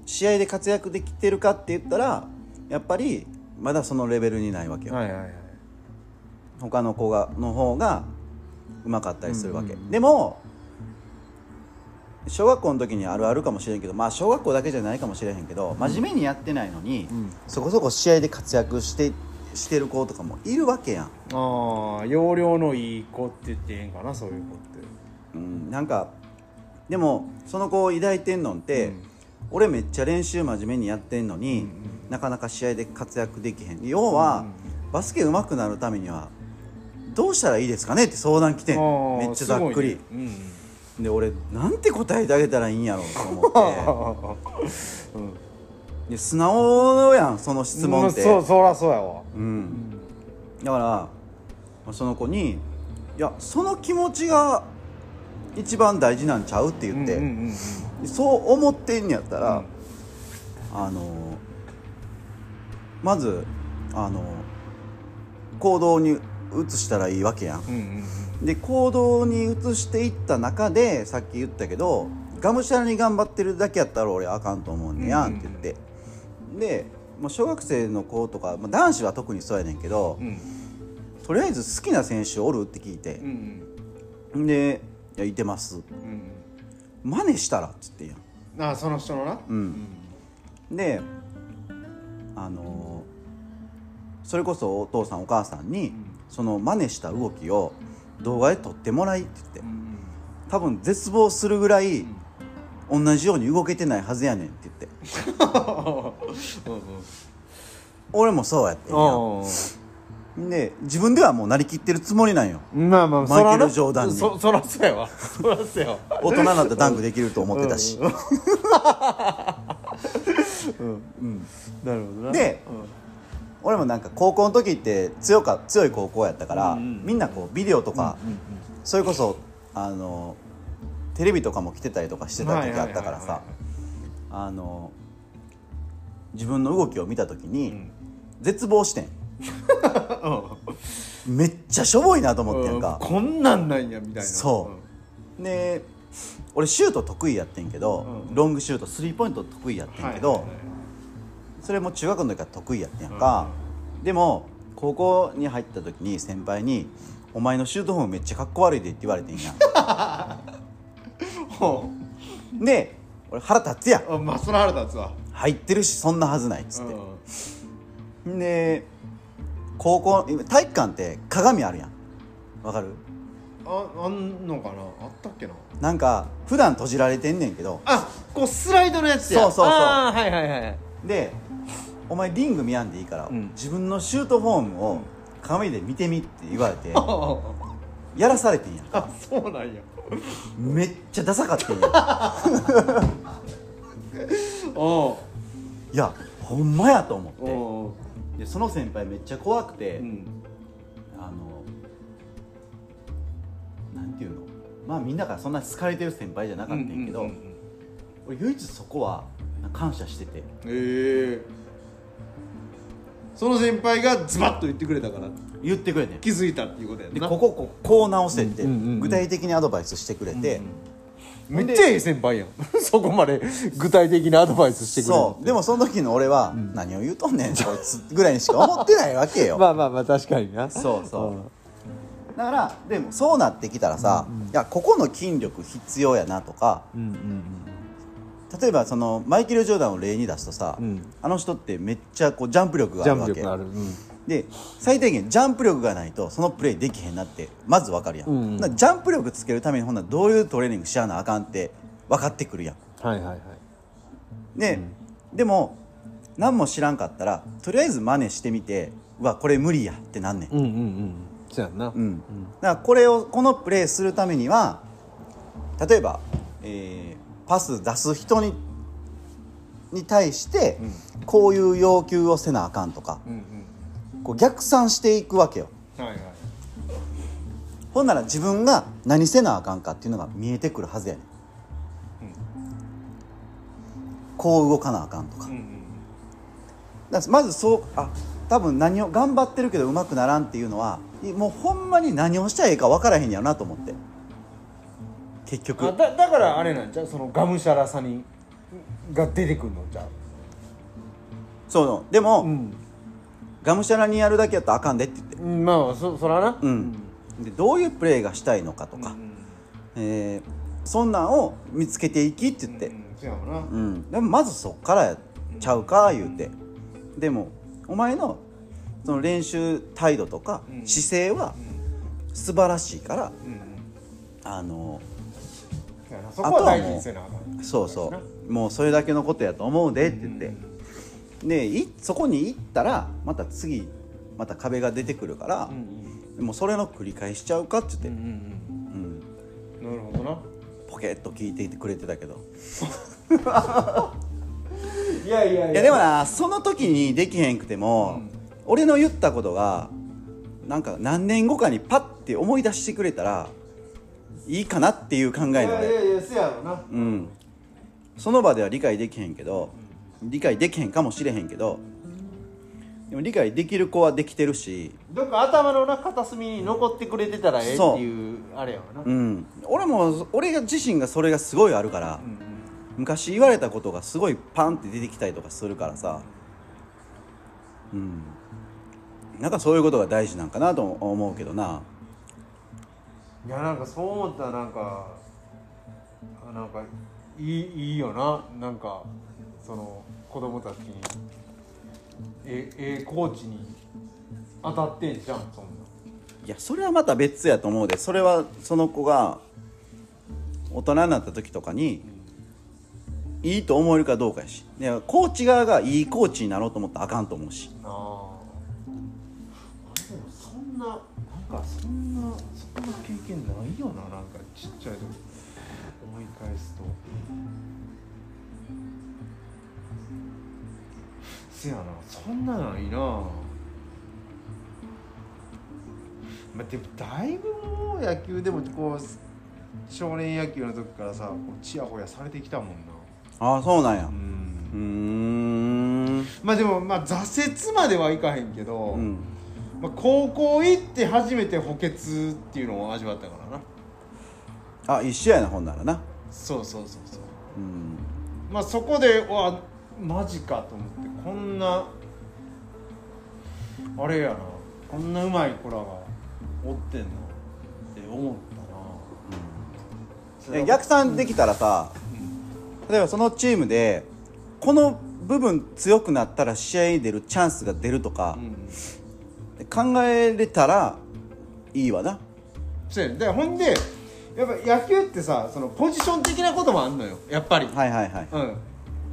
試合で活躍できてるかって言ったらやっぱりまだそのレベルにないわけよ、はいはいはい。他の子がの方がうまかったりするわけ、でも小学校の時にあるあるかもしれんけどまあ小学校だけじゃないかもしれへんけど真面目にやってないのに、ん。そこそこ試合で活躍してしてる子とかもいるわけやん、ああ容量のいい子って言ってええんかなそういう子って。うん、なんかでもその子を抱いてんのって、うん俺めっちゃ練習真面目にやってんのに、なかなか試合で活躍できへん。要は、バスケ上手くなるためにはどうしたらいいですかねって相談来てめっちゃざっくり、すごいね。で俺なんて答えてあげたらいいんやろうと思って。で素直やんその質問って、そうそらそうやわ。うん、だからまあその子に「いやその気持ちが一番大事なんちゃう?」って言って、うんうんうんでそう思ってんやったら、うん。あのまずあの行動に移したらいいわけやん。うんうんうん。で行動に移していった中でさっき言ったけどがむしゃらに頑張ってるだけやったら俺あかんと思うねやんって言って、でもう小学生の子とか、まあ、男子は特にそうやねんけど、うん。とりあえず好きな選手おる？って聞いて。う、ん。で「いやいてます。うん真似したら」っつってんやん。うんあその人のな？うん。であのそれこそお父さんお母さんに、その真似した動きを動画で撮ってもらいって言って、うん多分絶望するぐらい、同じように動けてないはずやねんって言って。俺もそうやってんやうんで自分ではもうなりきってるつもりなんよ。うんまあまあマイケルジョーダンに。そ そらそうやわ。そらそうやわ。大人になったらダンクできると思ってたし、なるほどな。で俺もなんか高校の時って強か強い高校やったから、うんうんみんなこうビデオとか、うんうんそれこそあのテレビとかも来てたりとかしてた時あったからさあの自分の動きを見た時に、ん。絶望してんめっちゃしょぼいなと思ってんか、こんなんなんやみたいな。そう。で俺シュート得意やってんけど、うん。ロングシュートスリーポイント得意やってんけど、それも中学の時から得意やってんやんか、でも高校に入った時に先輩に「お前のシュートフォームめっちゃかっこ悪いで」って言われてんや ほんで俺腹立つやん。まあその腹立つわ。入ってるしそんなはずないっつっうん。てで高校今体育館って鏡あるやん。わかる？ああんのかな？あったっけな？なんか普段閉じられてんねんけど。あこうスライドのやつや。そうそうそう。はいはいはいでお前リング見やんでいいから、うん。自分のシュートフォームを鏡で見てみって言われて やらされてんやんあそうなんや。めっちゃダサかったんや おう。いやほんまやと思ってでその先輩めっちゃ怖くて、うん。あのなんていうの？まあみんなからそんな好かれてる先輩じゃなかったんやけど、うんうんうん俺唯一そこは感謝してて。へえ。その先輩がズバッと言ってくれたから。言ってくれて気づいたっていうことやでこここうこう直せってうんうんうんうん。具体的にアドバイスしてくれて、めっちゃいい先輩やん。そこまで具体的なアドバイスしてくれるそう。でもその時の俺は、何を言うとんねんこいつぐらいにしか思ってないわけよ。まあまあまあ確かにな。そうそう。だからでもそうなってきたらさ、いやここの筋力必要やなとかうんうん例えばそのマイケル・ジョーダンを例に出すとさ、うん。あの人ってめっちゃこうジャンプ力がジャあるわけンプ力ある、うんで最低限ジャンプ力がないとそのプレーできへんなってまず分かるやん、うんジャンプ力つけるためにほんならどういうトレーニングしやなあかんって分かってくるやん。はいはいはい。で、でも何も知らんかったらとりあえず真似してみてうわこれ無理やってなんねん、うんうんうん。そうやんな。うん。だからこれをこのプレーするためには例えば、えーパス出す人にに対して、こういう要求をせなあかんとかうんうんこう逆算していくわけよ。はいはい。ほんなら自分が何せなあかんかっていうのが見えてくるはずやねん、こう動かなあかんとか,、うんだからまずそうあ多分何を頑張ってるけどうまくならんっていうのはいもうほんまに何をしたらいいか分からへんやろなと思って。結局。あだだからあれなんじゃう？そのがむしゃらさにが出てくるのじゃう？そう。でも、ん、がむしゃらにやるだけやったらあかんでって言って。うん、まあそそらな。うん。でどういうプレーがしたいのかとか、えーそんなんを見つけていきって言って、うんそうやもな。うん、でもまずそっからやちゃうか言うて。でもお前のその練習態度とかうん。姿勢は素晴らしいからうん。うんあのそうやな。そこは大事にせなあかん。そうそう。もうそれだけのことやと思うでって言ってでいそこに行ったらまた次また壁が出てくるからうんうん。もうそれの繰り返しちゃうかって言って、うんうんうん、うん。なるほどな。ポケッと聞いていてくれてたけど。いやいやいいやでもなその時にできへんくても、うん。俺の言ったことがなんか何年後かにパッて思い出してくれたらいいかなっていう考えいのねやいやいやせやろな。うん。その場では理解できへんけど理解できへんかもしれへんけどでも理解できる子はできてるしどっか頭のな片隅に残ってくれてたらええっていうあれやわな。うん。俺も俺が自身がそれがすごいあるから、うん。昔言われたことがすごいパンって出てきたりとかするからさ。うん。なんかそういうことが大事なんかなと思うけどな。いやなんかそう思ったらなんかあなんかいいいいよな。なんかその子供たちに。えええコーチに当たってんじゃんそんな。いやそれはまた別やと思うで。それはその子が大人になった時とかにいいと思えるかどうかやし。でコーチ側がいいコーチになろうと思ったらあかんと思うし。あ。あでもそんななんかそんなそんな経験ないよな。なんかちっちゃい時思い返すとせやな。そんなないな。まあ、でもだいぶもう野球でもこう少年野球の時からさこうチヤホヤされてきたもんな。ああそうなんや。ううん。まあでもまあ挫折まではいかへんけど、うん。まあ、高校行って初めて補欠っていうのを味わったからな。あ一緒やなほんならな。そうそうそうそう。うん。まあそこでわマジかと思ってこんなあれやなこんなうまい子らがおってんのって思ったな、いや逆算できたらさ例えばそのチームでこの部分強くなったら試合に出るチャンスが出るとかうん。考えれたらいいわな。そうやね。だからほんでやっぱ野球ってさそのポジション的なこともあんのよ。やっぱり。はいはいはい。うん。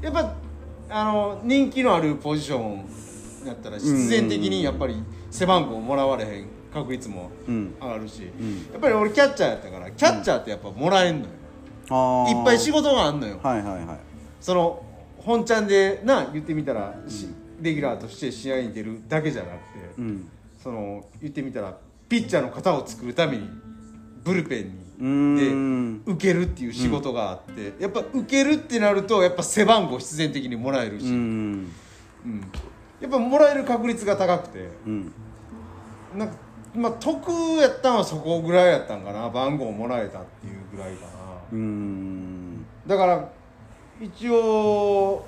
やっぱあの人気のあるポジションやったら必然的にやっぱり背番号もらわれへん確率もうん上がるし、ん。やっぱり俺キャッチャーやったからキャッチャーってやっぱもらえんのよ、あー。いっぱい仕事があんのよ、はいはいはい。その本ちゃんでな言ってみたら、しレギュラーとして試合に出るだけじゃなくて、うん。その言ってみたらピッチャーの型を作るためにブルペンにで受けるっていう仕事があって、やっぱ受けるってなるとやっぱ背番号必然的にもらえるし、ううん。んやっぱもらえる確率が高くて。うん。なんかまあ得やったんはそこぐらいやったんかな。番号もらえたっていうぐらいかな。うーん。だから一応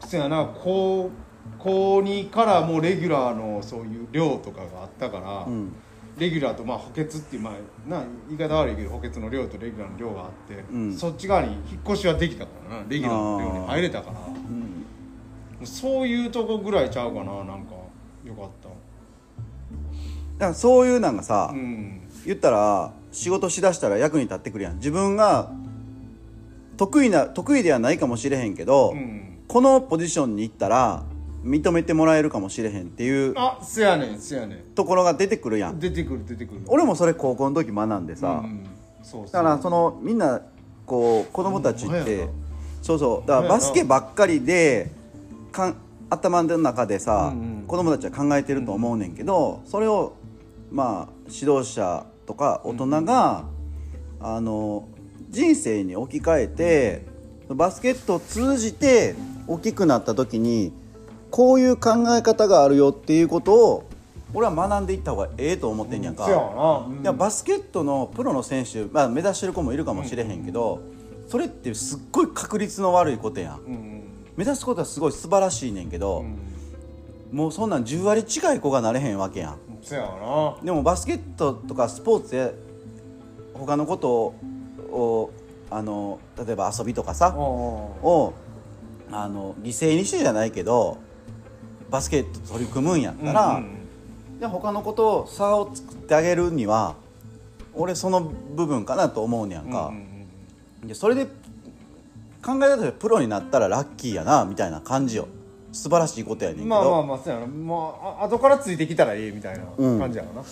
せやな高高2からもうレギュラーのそういう寮とかがあったから、うんレギュラーとまあ補欠っていうまあな言い方悪いけど補欠の寮とレギュラーの寮があって、うん。そっち側に引っ越しはできたからなレギュラーの寮に入れたから。もうん。うそういうとこぐらいちゃうかななんかよかった。だからそういうなんがさ、うん。言ったら仕事しだしたら役に立ってくるやん。自分が得意な得意ではないかもしれへんけど、うん。このポジションに行ったら認めてもらえるかもしれへんっていうあせやねんせやねところが出てくるやん。ん出てくる出てくる。俺もそれ高校の時学んでさ、うんそうそう。だからそのみんなこう子供たちってそうそう。だからバスケばっかりでかん頭の中でさ、うんうん。子供たちは考えてると思うねんけど、それをまあ指導者とか大人が、あの人生に置き換えてバスケットを通じて大きくなった時にこういう考え方があるよっていうことを俺は学んでいった方がええと思ってんやんか、そうん。いやバスケットのプロの選手、まあ、目指してる子もいるかもしれへんけど、それってすっごい確率の悪いことやん。うん。うん。目指すことはすごい素晴らしいねんけど、もうそんなん10割近い子がなれへんわけやん。でもバスケットとかスポーツや他のことをあの例えば遊びとかさおをあの犠牲にしてじゃないけどバスケット取り組むんやったら、うんで他のことを差を作ってあげるには俺その部分かなと思うねやんか、うんうんでそれで考え方でプロになったらラッキーやなみたいな感じよ。素晴らしいことやねんけど、まあまあまあそうやな。まああ後からついてきたらええみたいなうん。感じやろな、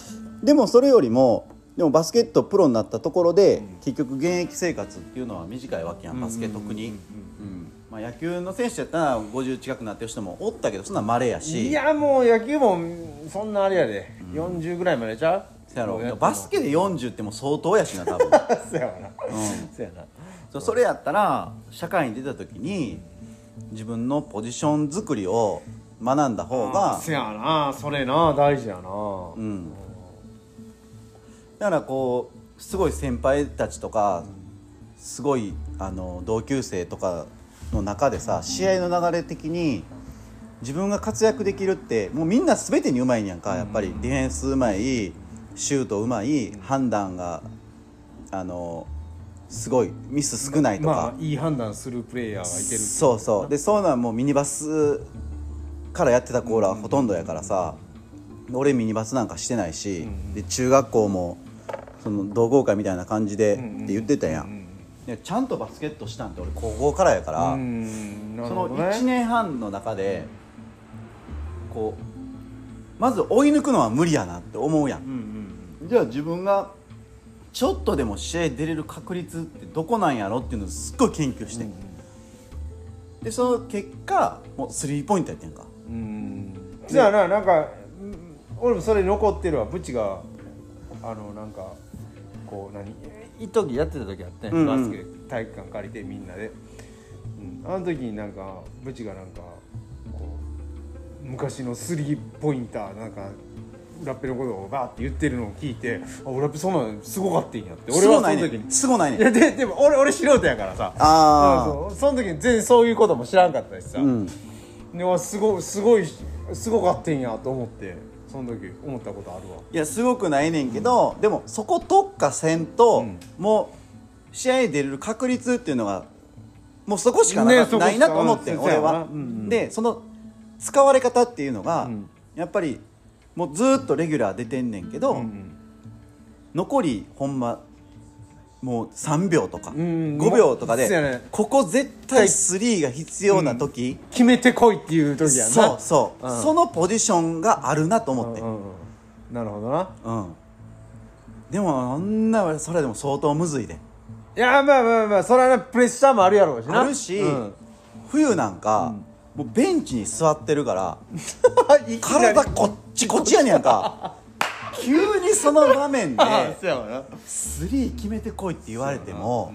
でもそれよりもでもバスケットプロになったところで、結局現役生活っていうのは短いわけやんバスケ特に、うんまあ、野球の選手やったら50近くなってる人もおったけどそんなん稀やし。いやもう野球もそんなあれやで、40ぐらいまでちゃう？そやろ。バスケで40ってもう相当やしな多分。そうやわな、そうやな。そうそれやったら社会に出た時に自分のポジション作りを学んだ方がそうやな。それな大事やな、うん。だからこうすごい先輩たちとかすごいあの同級生とかの中でさ試合の流れ的に自分が活躍できるってもうみんな全てにうまいんやんかやっぱり。ディフェンスうまいシュートうまい判断があのすごいミス少ないとか、まあいい判断するプレイヤーがいてるそうそう。でそういうのはもうミニバスからやってた子らはほとんどやからさ、俺ミニバスなんかしてないし、で中学校もその同好会みたいな感じでって言ってたやん、でちゃんとバスケットしたんって俺高校からやから、うん。なるそのほどね。1年半の中でこうまず追い抜くのは無理やなって思うやん、うんじゃあ自分がちょっとでも試合出れる確率ってどこなんやろっていうのをすっごい研究して、でその結果もうスリーポイントやってんかうんうん。じゃあななんかうん俺もそれ残ってるわブチがあのなんかこう何？一時やってた時あって、バスケ体育館借りてみんなで、うん、あの時になんかブチがなんかこう昔のスリーポインターなんかラッペのことをバーって言ってるのを聞いてあ俺ラッペそんなのすごかったんやって。俺はその時に。すごないね。んいやででも俺俺素人やからさ。あそうその時に全然そういうことも知らんかったしさ、うん。すごいすごいすごかってんやと思ってその時思ったことあるわ。いやすごくないねんけど、でもそこ特化せんと、うん。もう試合に出れる確率っていうのがもうそこしかな,、ねないなと思って俺は、うんうん。でその使われ方っていうのが、うん。やっぱりもうずーっとレギュラー出てんねんけど、うん。残りほんまもう3秒とか、ん5秒とかで、ここ絶対3が必要な時、決めてこいっていう時やな。そうそう、うん。そのポジションがあるなと思って、うんうんうん。なるほどな。でもあんなそれでも相当むずいで。いやまあまあまあそれはなプレッシャーもあるやろうしな。あるし、うん。冬なんか、もうベンチに座ってるから 体こっちこっちやねやんか急にその場面で スリー決めてこいって言われても、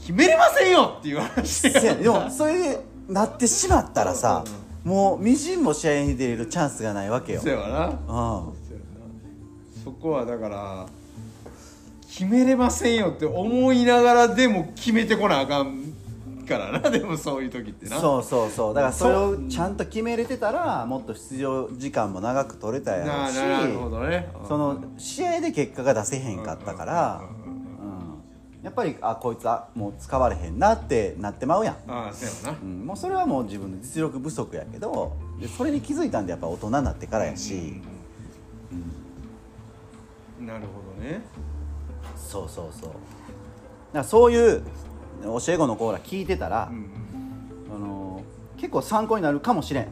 決めれませんよっていう話せやねでもそれでなってしまったらさ、もうみじんも試合に出れるチャンスがないわけよ、そうやわな。うん、そうやな。そこはだから決めれませんよって思いながらでも決めてこなあかんからなでもそういう時ってな。そうそうそう。だからそれをちゃんと決めれてたらもっと出場時間も長く取れたやろなうしなるほどね。その試合で結果が出せへんかったから、うん、やっぱりあこいつはもう使われへんなってなってまうやん、ああそうやわな。うん、もうそれはもう自分の実力不足やけどでそれに気づいたんでやっぱ大人になってからやし、なるほどね。そうそうそう。だからそういう教え子の子ら聞いてたら、あの結構参考になるかもしれん。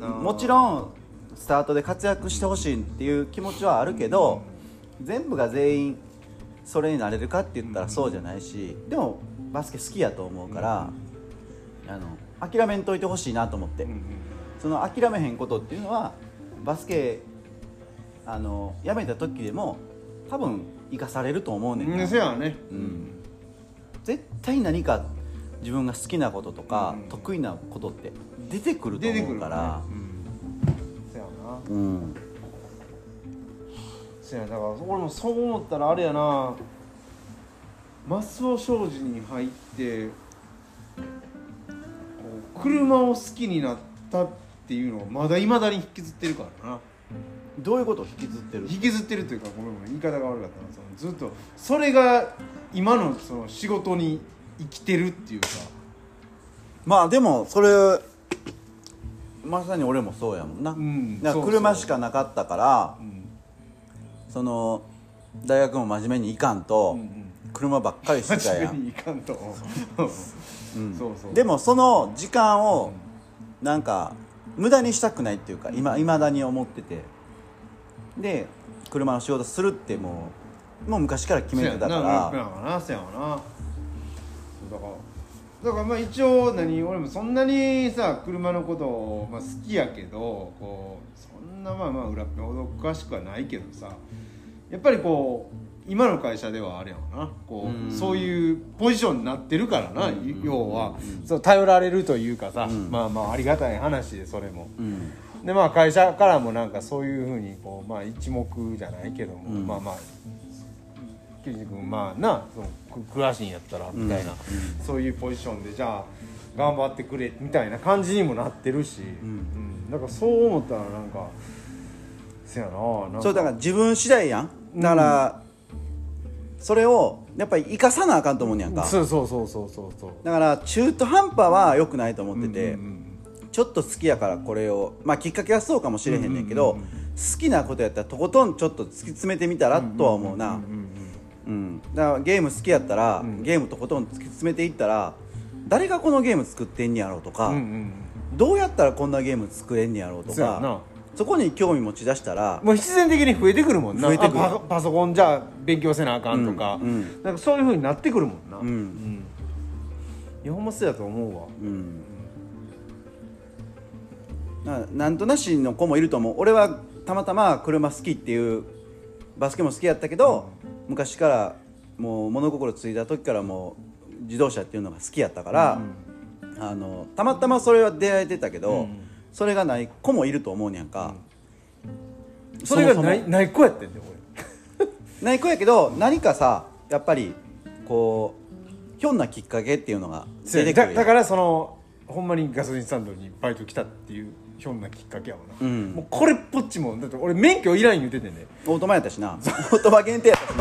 もちろんスタートで活躍してほしいっていう気持ちはあるけど、全部が全員それになれるかって言ったらそうじゃないし、でもバスケ好きやと思うから、あの諦めんといてほしいなと思って、その諦めへんことっていうのはバスケあのやめた時でも多分生かされると思うねんな。うんそうやわね。うん絶対何か自分が好きなこととか、うん。得意なことって出てくると思うから。そやな。うん。そやだから俺もそう思ったらあれやな。マスオ商事に入ってこう車を好きになったっていうのをまだいまだに引きずってるからな。どういうことを引きずってる？引きずってるというかごめんごめん。言い方が悪かったな。そのずっとそれが今のその仕事に生きてるっていうか。まあでもそれまさに俺もそうやもんな、んだからそうそう。車しかなかったからうん。その大学も真面目に行かんと、車ばっかりしてたやん、真面目にいかんと。うん。そうそう。でもその時間をなんか無駄にしたくないっていうか今いまだに思ってて。で車の仕事するってもうもう昔から決めてたから。だからだからまあ一応何俺もそんなにさ車のことを、まあ、好きやけどこうそんなまあまあ裏っぺほど詳しくはないけどさやっぱりこう今の会社ではあれやわな。こう、うん。そういうポジションになってるからな、要は、そう頼られるというかさ、うん。まあまあありがたい話でそれも。うん。でまあ会社からもなんかそういうふうにこうまあ一目じゃないけども、うん。まあまあ君まあなそのく詳しいんやったらみたいな、そういうポジションでじゃあ頑張ってくれみたいな感じにもなってるし、うん。だからそう思ったらなんかせやななんか。そうだから自分次第やん。だから、それをやっぱり生かさなあかんと思うねやんか。そうそうそうそうそうそう。だから中途半端は良くないと思ってて、ちょっと好きやからこれをまあきっかけはそうかもしれへんねんけど、好きなことやったらとことんちょっと突き詰めてみたらとは思うな、うんうん。うん、だからゲーム好きやったら、ん。ゲームとことん突き詰めていったら誰がこのゲーム作ってんねやろうとか、うんうんどうやったらこんなゲーム作れんねやろうとかそこに興味持ち出したらもう必然的に増えてくるもんな。増えてくる。あパパソコンじゃあ勉強せなあかんとか、うんうん。なんかそういうふうになってくるもんな、うん。うん。いやほんまそうやと思うわ。うん。ななんとなしの子もいると思う。俺はたまたま車好きっていうバスケも好きやったけど、昔からもう物心ついた時からもう自動車っていうのが好きやったから、あのたまたまそれは出会えてたけど、うんそれがない子もいると思うねやんか、それがないない子やってんだよ ない子やけど何かさやっぱりこうひょんなきっかけっていうのが出てくるだからそのほんまにガソリンスタンドにバイト来たっていうひょんなきっかけやもんな、うん。もうこれっぽっちもだって俺免許いらん言うててんね。オートマやったしな。オートマ限定やったし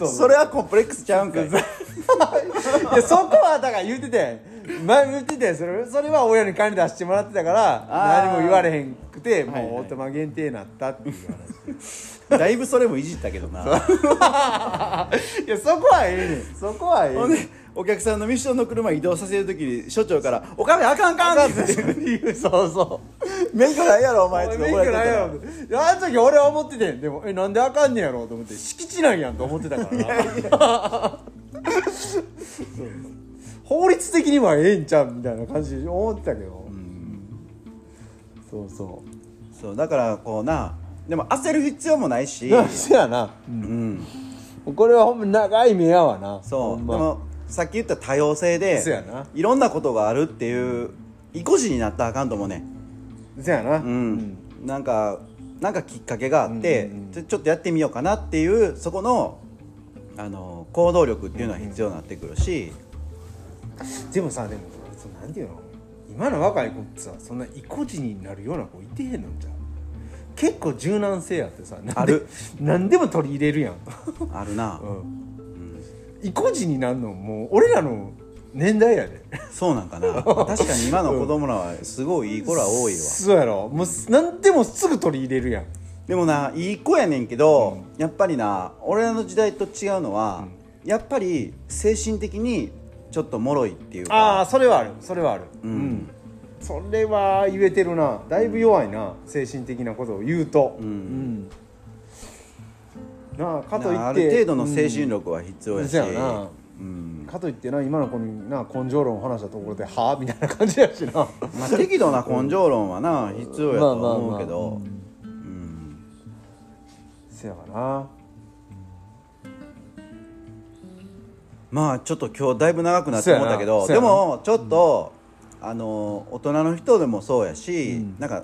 な。それはコンプレックスちゃうんかい。いやそこはだから言うてて前言っててそれそれは親に管理出してもらってたから何も言われへんくてもはいはい。うオートマ限定になったっていうだいぶそれもいじったけどな。話 いやそこはええねん。そこはええねんお客さんのミッションの車移動させるときに所長から「お金あかんあかん」って。言うそうそう。免許ないやろお前」って免怒られてた。許ないやろ。いやあの時俺は思っててん。でもえなんであかんねやろうと思って敷地なんやんと思ってたから法律的にはええんちゃうみたいな感じで思ってたけど、そうそそう。だからこうなでも焦る必要もないし。うそやな、うん。これはほんま長い目やわな。そう、ま。でもさっき言った多様性でそうやな。いろんなことがあるっていう意固地になったらあかんと思うねそやな。うん、なんかなんかきっかけがあって、うんうんうん。ちょちょっとやってみようかなっていうそこのあの行動力っていうのは必要になってくるし、でもさでもそのなんていうの？今の若い子ってさそんな意固地になるような子いてへんのんじゃう？結構柔軟性あってさなんである。何でも取り入れるやん、あるな、うん、意固地になるのもう俺らの年代やで。そうなんかな。確かに今の子供らはすごいいい子ら多いわ。そうやろ。もう何でもすぐ取り入れるやん。でもないい子やねんけど、やっぱりな俺らの時代と違うのは、やっぱり精神的にちょっと脆いっていうか。ああそれはある。それはある。うん。それは言えてるな。だいぶ弱いな精神的なことを言うと。うん。うんなあかといってなある程度の精神力は必要やし、うん。なうん。かといってな今の子にな根性論を話したところではあみたいな感じやしな。まあ、適度な根性論はな必要やとは思うけど、まあまあまあうん。うん。せやかな。まあちょっと今日だいぶ長くなって思ったけどでもちょっと、あの大人の人でもそうやし、なんか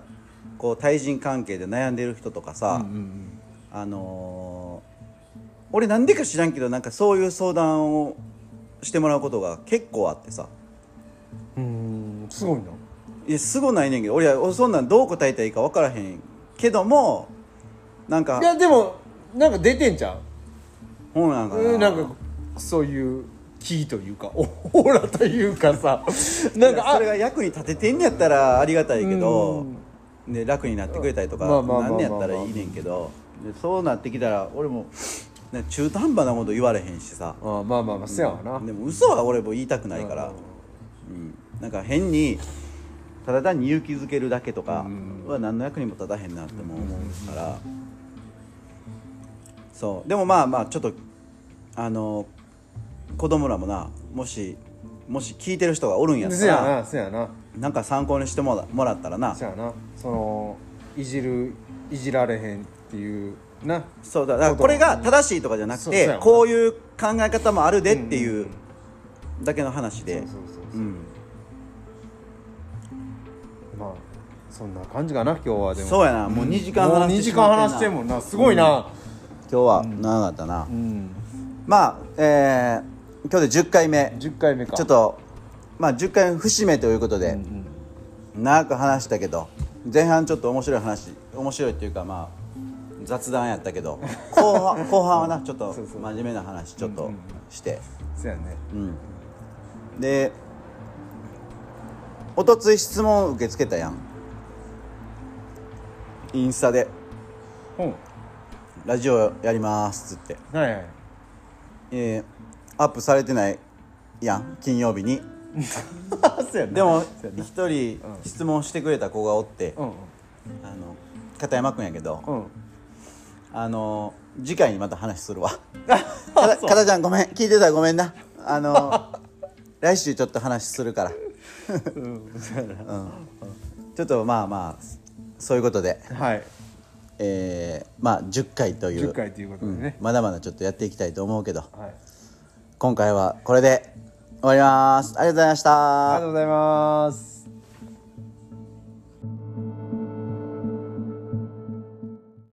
こう対人関係で悩んでる人とかさ、あのー俺なんでか知らんけどなんかそういう相談をしてもらうことが結構あってさ。うんすごいな。いやすごないねんけど俺はそんなんどう答えたらいいか分からへんけどもなんかいやでもなんか出てんじゃん。ほうなんかな,、うんなんかそういう気というかオーラというかさ。なんかそれが役に立ててんねやったらありがたいけど、ね、楽になってくれたりとかなんねやったらいいねんけど。でそうなってきたら俺も、ね、中途半端なこと言われへんしさ。あまあまあまあせやわな。でも嘘は俺も言いたくないから、うん、なんか変にただ単に勇気づけるだけとかは何の役にも立たへんなっても思うから。そう。でもまあまあちょっとあの子供らもなもしもし聞いてる人がおるんやったらなせやな。なんか参考にしてもらもらったらな。せやな。そのいじるいじられへんっていうな。そうだ。だからこれが正しいとかじゃなくてこういう考え方もあるでっていうだけの話で。まあそんな感じかな今日はでも。そうやな。もう2時間もう2話して時しまってんな。間話してんもんな。すごいな。今日は長かったな、うん。まあえー、今日で10回目。10回目か。ちょっとまあ10回目節目ということで、長く話したけど前半ちょっと面白い話面白いっていうかまあ雑談やったけど後半後半はなちょっとそうそう真面目な話ちょっとして。せやね。うん。でおとつい質問受け付けたやん。インスタで。う。ん「ラジオやります」っつって。はいはい。えーアップされてないやん金曜日に。でも一人質問してくれた子がおって、うん。あの片山君やけど、うんあの次回にまた話するわ。かたかたちゃんごめん聞いてたらごめんな。あの 来週ちょっと話するから。うん。ちょっとまあまあそういうことで、はい。えーまあ10回という。10回ということでね。うん。まだまだちょっとやっていきたいと思うけど。はい。今回はこれで終わります。ありがとうございました。ありがとうございます